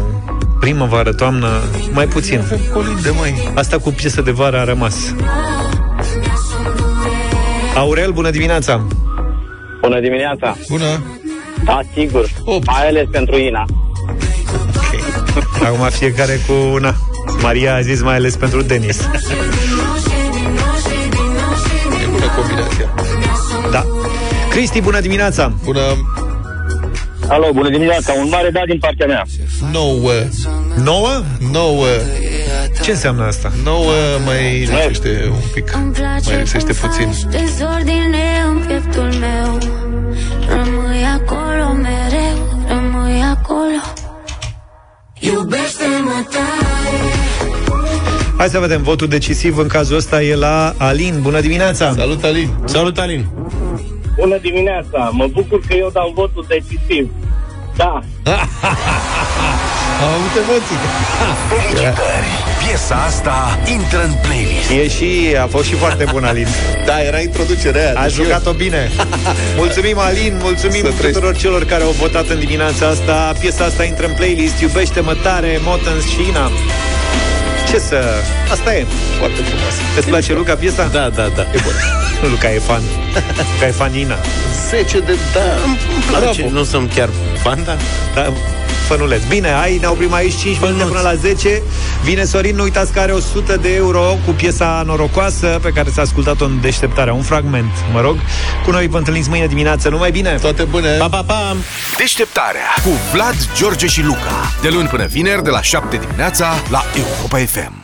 Primăvară, toamnă, mai puțin. Colinde, mai. Asta cu piese de vară a rămas. Aurel, bună dimineața! Bună dimineața! Bună! Da, sigur. Mai ales pentru Ina. Acum fiecare cu una. Maria a zis mai ales pentru Denis. E bună combinația. Da. Cristi, bună dimineața! Bună! Alo, bună dimineața! Un mare da din partea mea. Nouă. Nouă? Nouă. Ce înseamnă asta? Nouă mai lipsește un pic. Îmi place Mai lipsește cum puțin. faci dezordine în pieptul meu Rămâi acolo mereu, rămâi acolo Iubește-mă tare Hai să vedem, votul decisiv în cazul ăsta e la Alin. Bună dimineața! Salut, Alin! Salut, Alin! Bună dimineața! Mă bucur că eu dau votul decisiv. Da. Am avut emoții. Felicitări! Piesa asta intră în playlist. E și, a fost și foarte bun, Alin. Da, era introducerea aia. A deci jucat-o bine. Mulțumim, Alin, mulțumim Să trăiești. tuturor celor care au votat în dimineața asta. Piesa asta intră în playlist. Iubește-mă tare, Motens și Ina. Ce să... Asta e. Foarte frumos. Îți place, Luca, piesa? Da, da, da. E bună. Luca e fan. Luca e fan Ina. 10 de da. Îmi place, nu sunt chiar fan, dar... Da, fănuleț. Bine, ai, ne oprim aici 5 minute până la 10. Vine Sorin, nu uitați că are 100 de euro cu piesa norocoasă pe care s-a ascultat-o în deșteptarea. Un fragment, mă rog. Cu noi vă întâlniți mâine dimineață. Numai bine! Toate bune! Pa, pa, pa! Deșteptarea cu Vlad, George și Luca. De luni până vineri, de la 7 dimineața, la Europa FM.